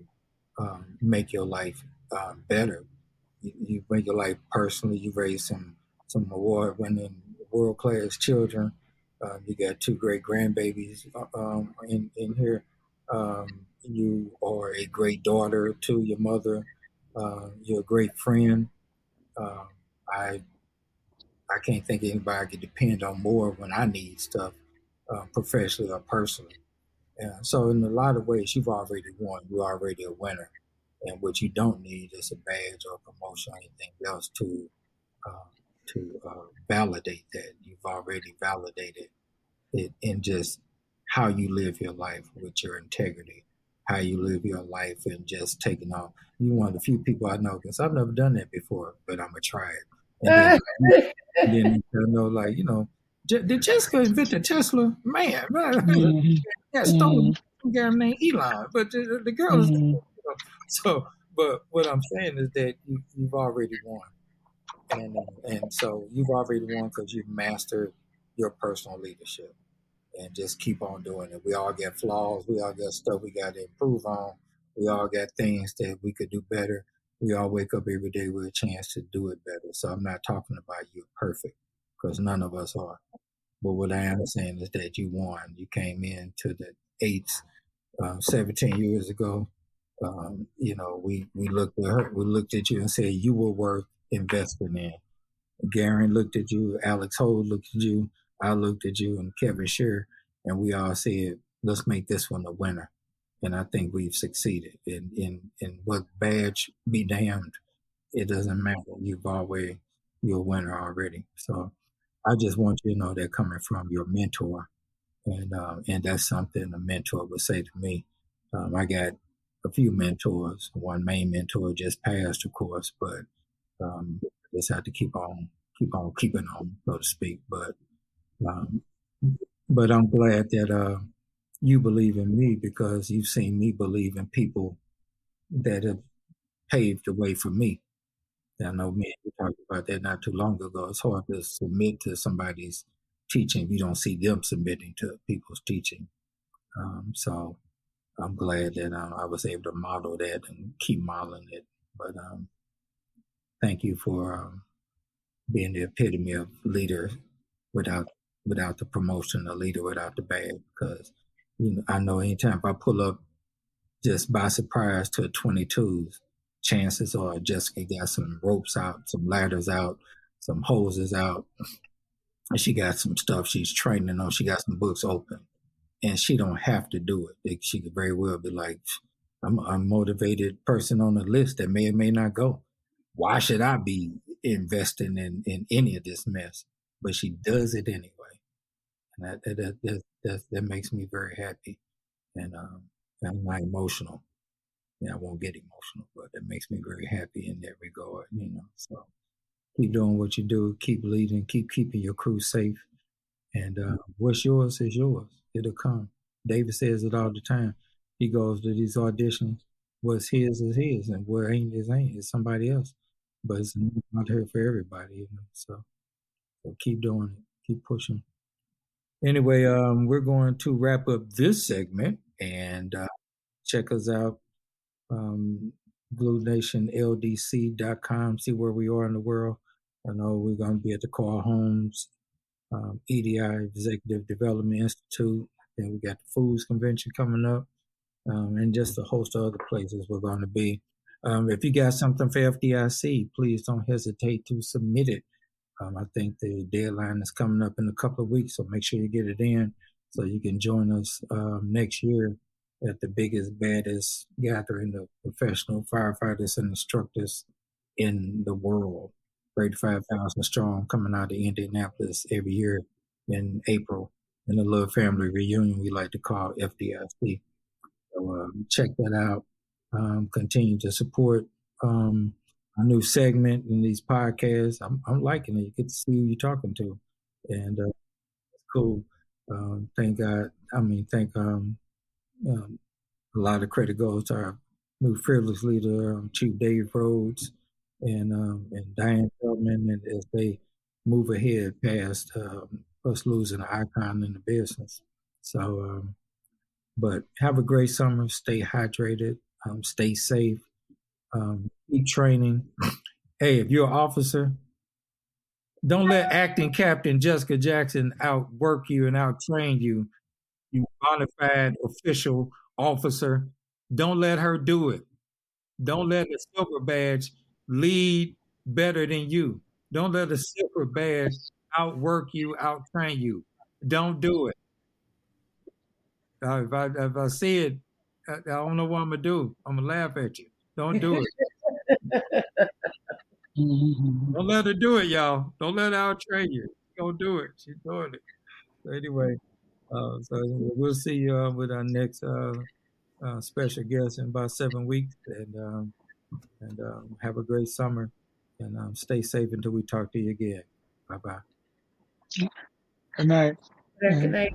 um, make your life um, better. You, you make your life personally. You raise some some award-winning, world-class children. Um, you got two great grandbabies uh, um, in in here. Um, you are a great daughter to your mother. Uh, you're a great friend. Uh, I I can't think anybody I could depend on more when I need stuff, uh, professionally or personally. Yeah. So in a lot of ways, you've already won. You're already a winner. And what you don't need is a badge or a promotion or anything else to uh, to uh, validate that. You've already validated it in just how you live your life with your integrity, how you live your life and just taking off. You're one of the few people I know because I've never done that before, but I'm gonna try it. And then, (laughs) and then you know, like you know, did Jessica invent the Tesla? Man, (laughs) man. Mm-hmm. yeah, stolen mm-hmm. guy named Elon, but the, the girl is mm-hmm. (laughs) so. But what I'm saying is that you, have already won, and and so you've already won because you've mastered your personal leadership, and just keep on doing it. We all get flaws. We all got stuff we got to improve on. We all got things that we could do better. We all wake up every day with a chance to do it better. So I'm not talking about you perfect because none of us are. But what I am saying is that you won. You came in to the eights um, 17 years ago. Um, you know, we, we looked at her, we looked at you and said you were worth investing in. Garon looked at you, Alex Holt looked at you, I looked at you, and Kevin Shear, and we all said, let's make this one a winner. And I think we've succeeded. In in in what badge be damned, it doesn't matter. You've always you're a winner already. So I just want you to know that coming from your mentor, and um, and that's something a mentor would say to me. Um, I got a few mentors. One main mentor just passed, of course, but um, just have to keep on keep on keeping on, so to speak. But um, but I'm glad that uh, you believe in me because you've seen me believe in people that have paved the way for me. I know me we talked about that not too long ago. It's hard to submit to somebody's teaching you don't see them submitting to people's teaching. Um, so I'm glad that uh, I was able to model that and keep modeling it. But um, thank you for um, being the epitome of leader without without the promotion, a leader without the badge. Because you know, I know anytime if I pull up just by surprise to a 22s, chances are Jessica got some ropes out, some ladders out, some hoses out. And she got some stuff she's training on. She got some books open. And she don't have to do it. She could very well be like, I'm a motivated person on the list that may or may not go. Why should I be investing in, in any of this mess? But she does it anyway. And that, that, that, that, that makes me very happy. And um, I'm not emotional yeah, I won't get emotional, but it makes me very happy in that regard, you know. So keep doing what you do, keep leading, keep keeping your crew safe. And uh, what's yours is yours. It'll come. David says it all the time. He goes to these auditions. What's his is his, and what ain't is ain't. It's somebody else. But it's not here for everybody, you know. So, so keep doing it. Keep pushing. Anyway, um, we're going to wrap up this segment and uh, check us out um, GlueNationLDC.com, see where we are in the world. I know we're going to be at the Carl Holmes um, EDI Executive Development Institute. Then we got the Foods Convention coming up, um, and just a host of other places we're going to be. Um, if you got something for FDIC, please don't hesitate to submit it. Um, I think the deadline is coming up in a couple of weeks, so make sure you get it in so you can join us um, next year at the biggest, baddest gathering of professional firefighters and instructors in the world. 35,000 strong coming out of Indianapolis every year in April in a little family reunion we like to call FDIC. So um, check that out. Um, continue to support um, a new segment in these podcasts. I'm, I'm, liking it. You get to see who you're talking to, and uh, it's cool. Um, thank God. I mean, thank um, um, a lot of credit goes to our new fearless leader, um, Chief Dave Rhodes, and um, and Diane Feldman, and as they move ahead past um, us losing an icon in the business. So, um, but have a great summer. Stay hydrated. Um, stay safe. Um, keep training. hey, if you're an officer, don't let acting captain Jessica Jackson outwork you and outtrain you. You bona fide official officer. Don't let her do it. Don't let the silver badge lead better than you. Don't let the silver badge outwork you, outtrain you. Don't do it. Uh, if I if I see it, I, I don't know what I'm gonna do. I'm gonna laugh at you. Don't do it. (laughs) Don't let her do it, y'all. Don't let her outtrain you. Don't do it. She's doing it. So anyway, uh, so we'll see you uh, with our next uh, uh, special guest in about seven weeks, and um, and um, have a great summer, and um, stay safe until we talk to you again. Bye bye. Good night. Good night.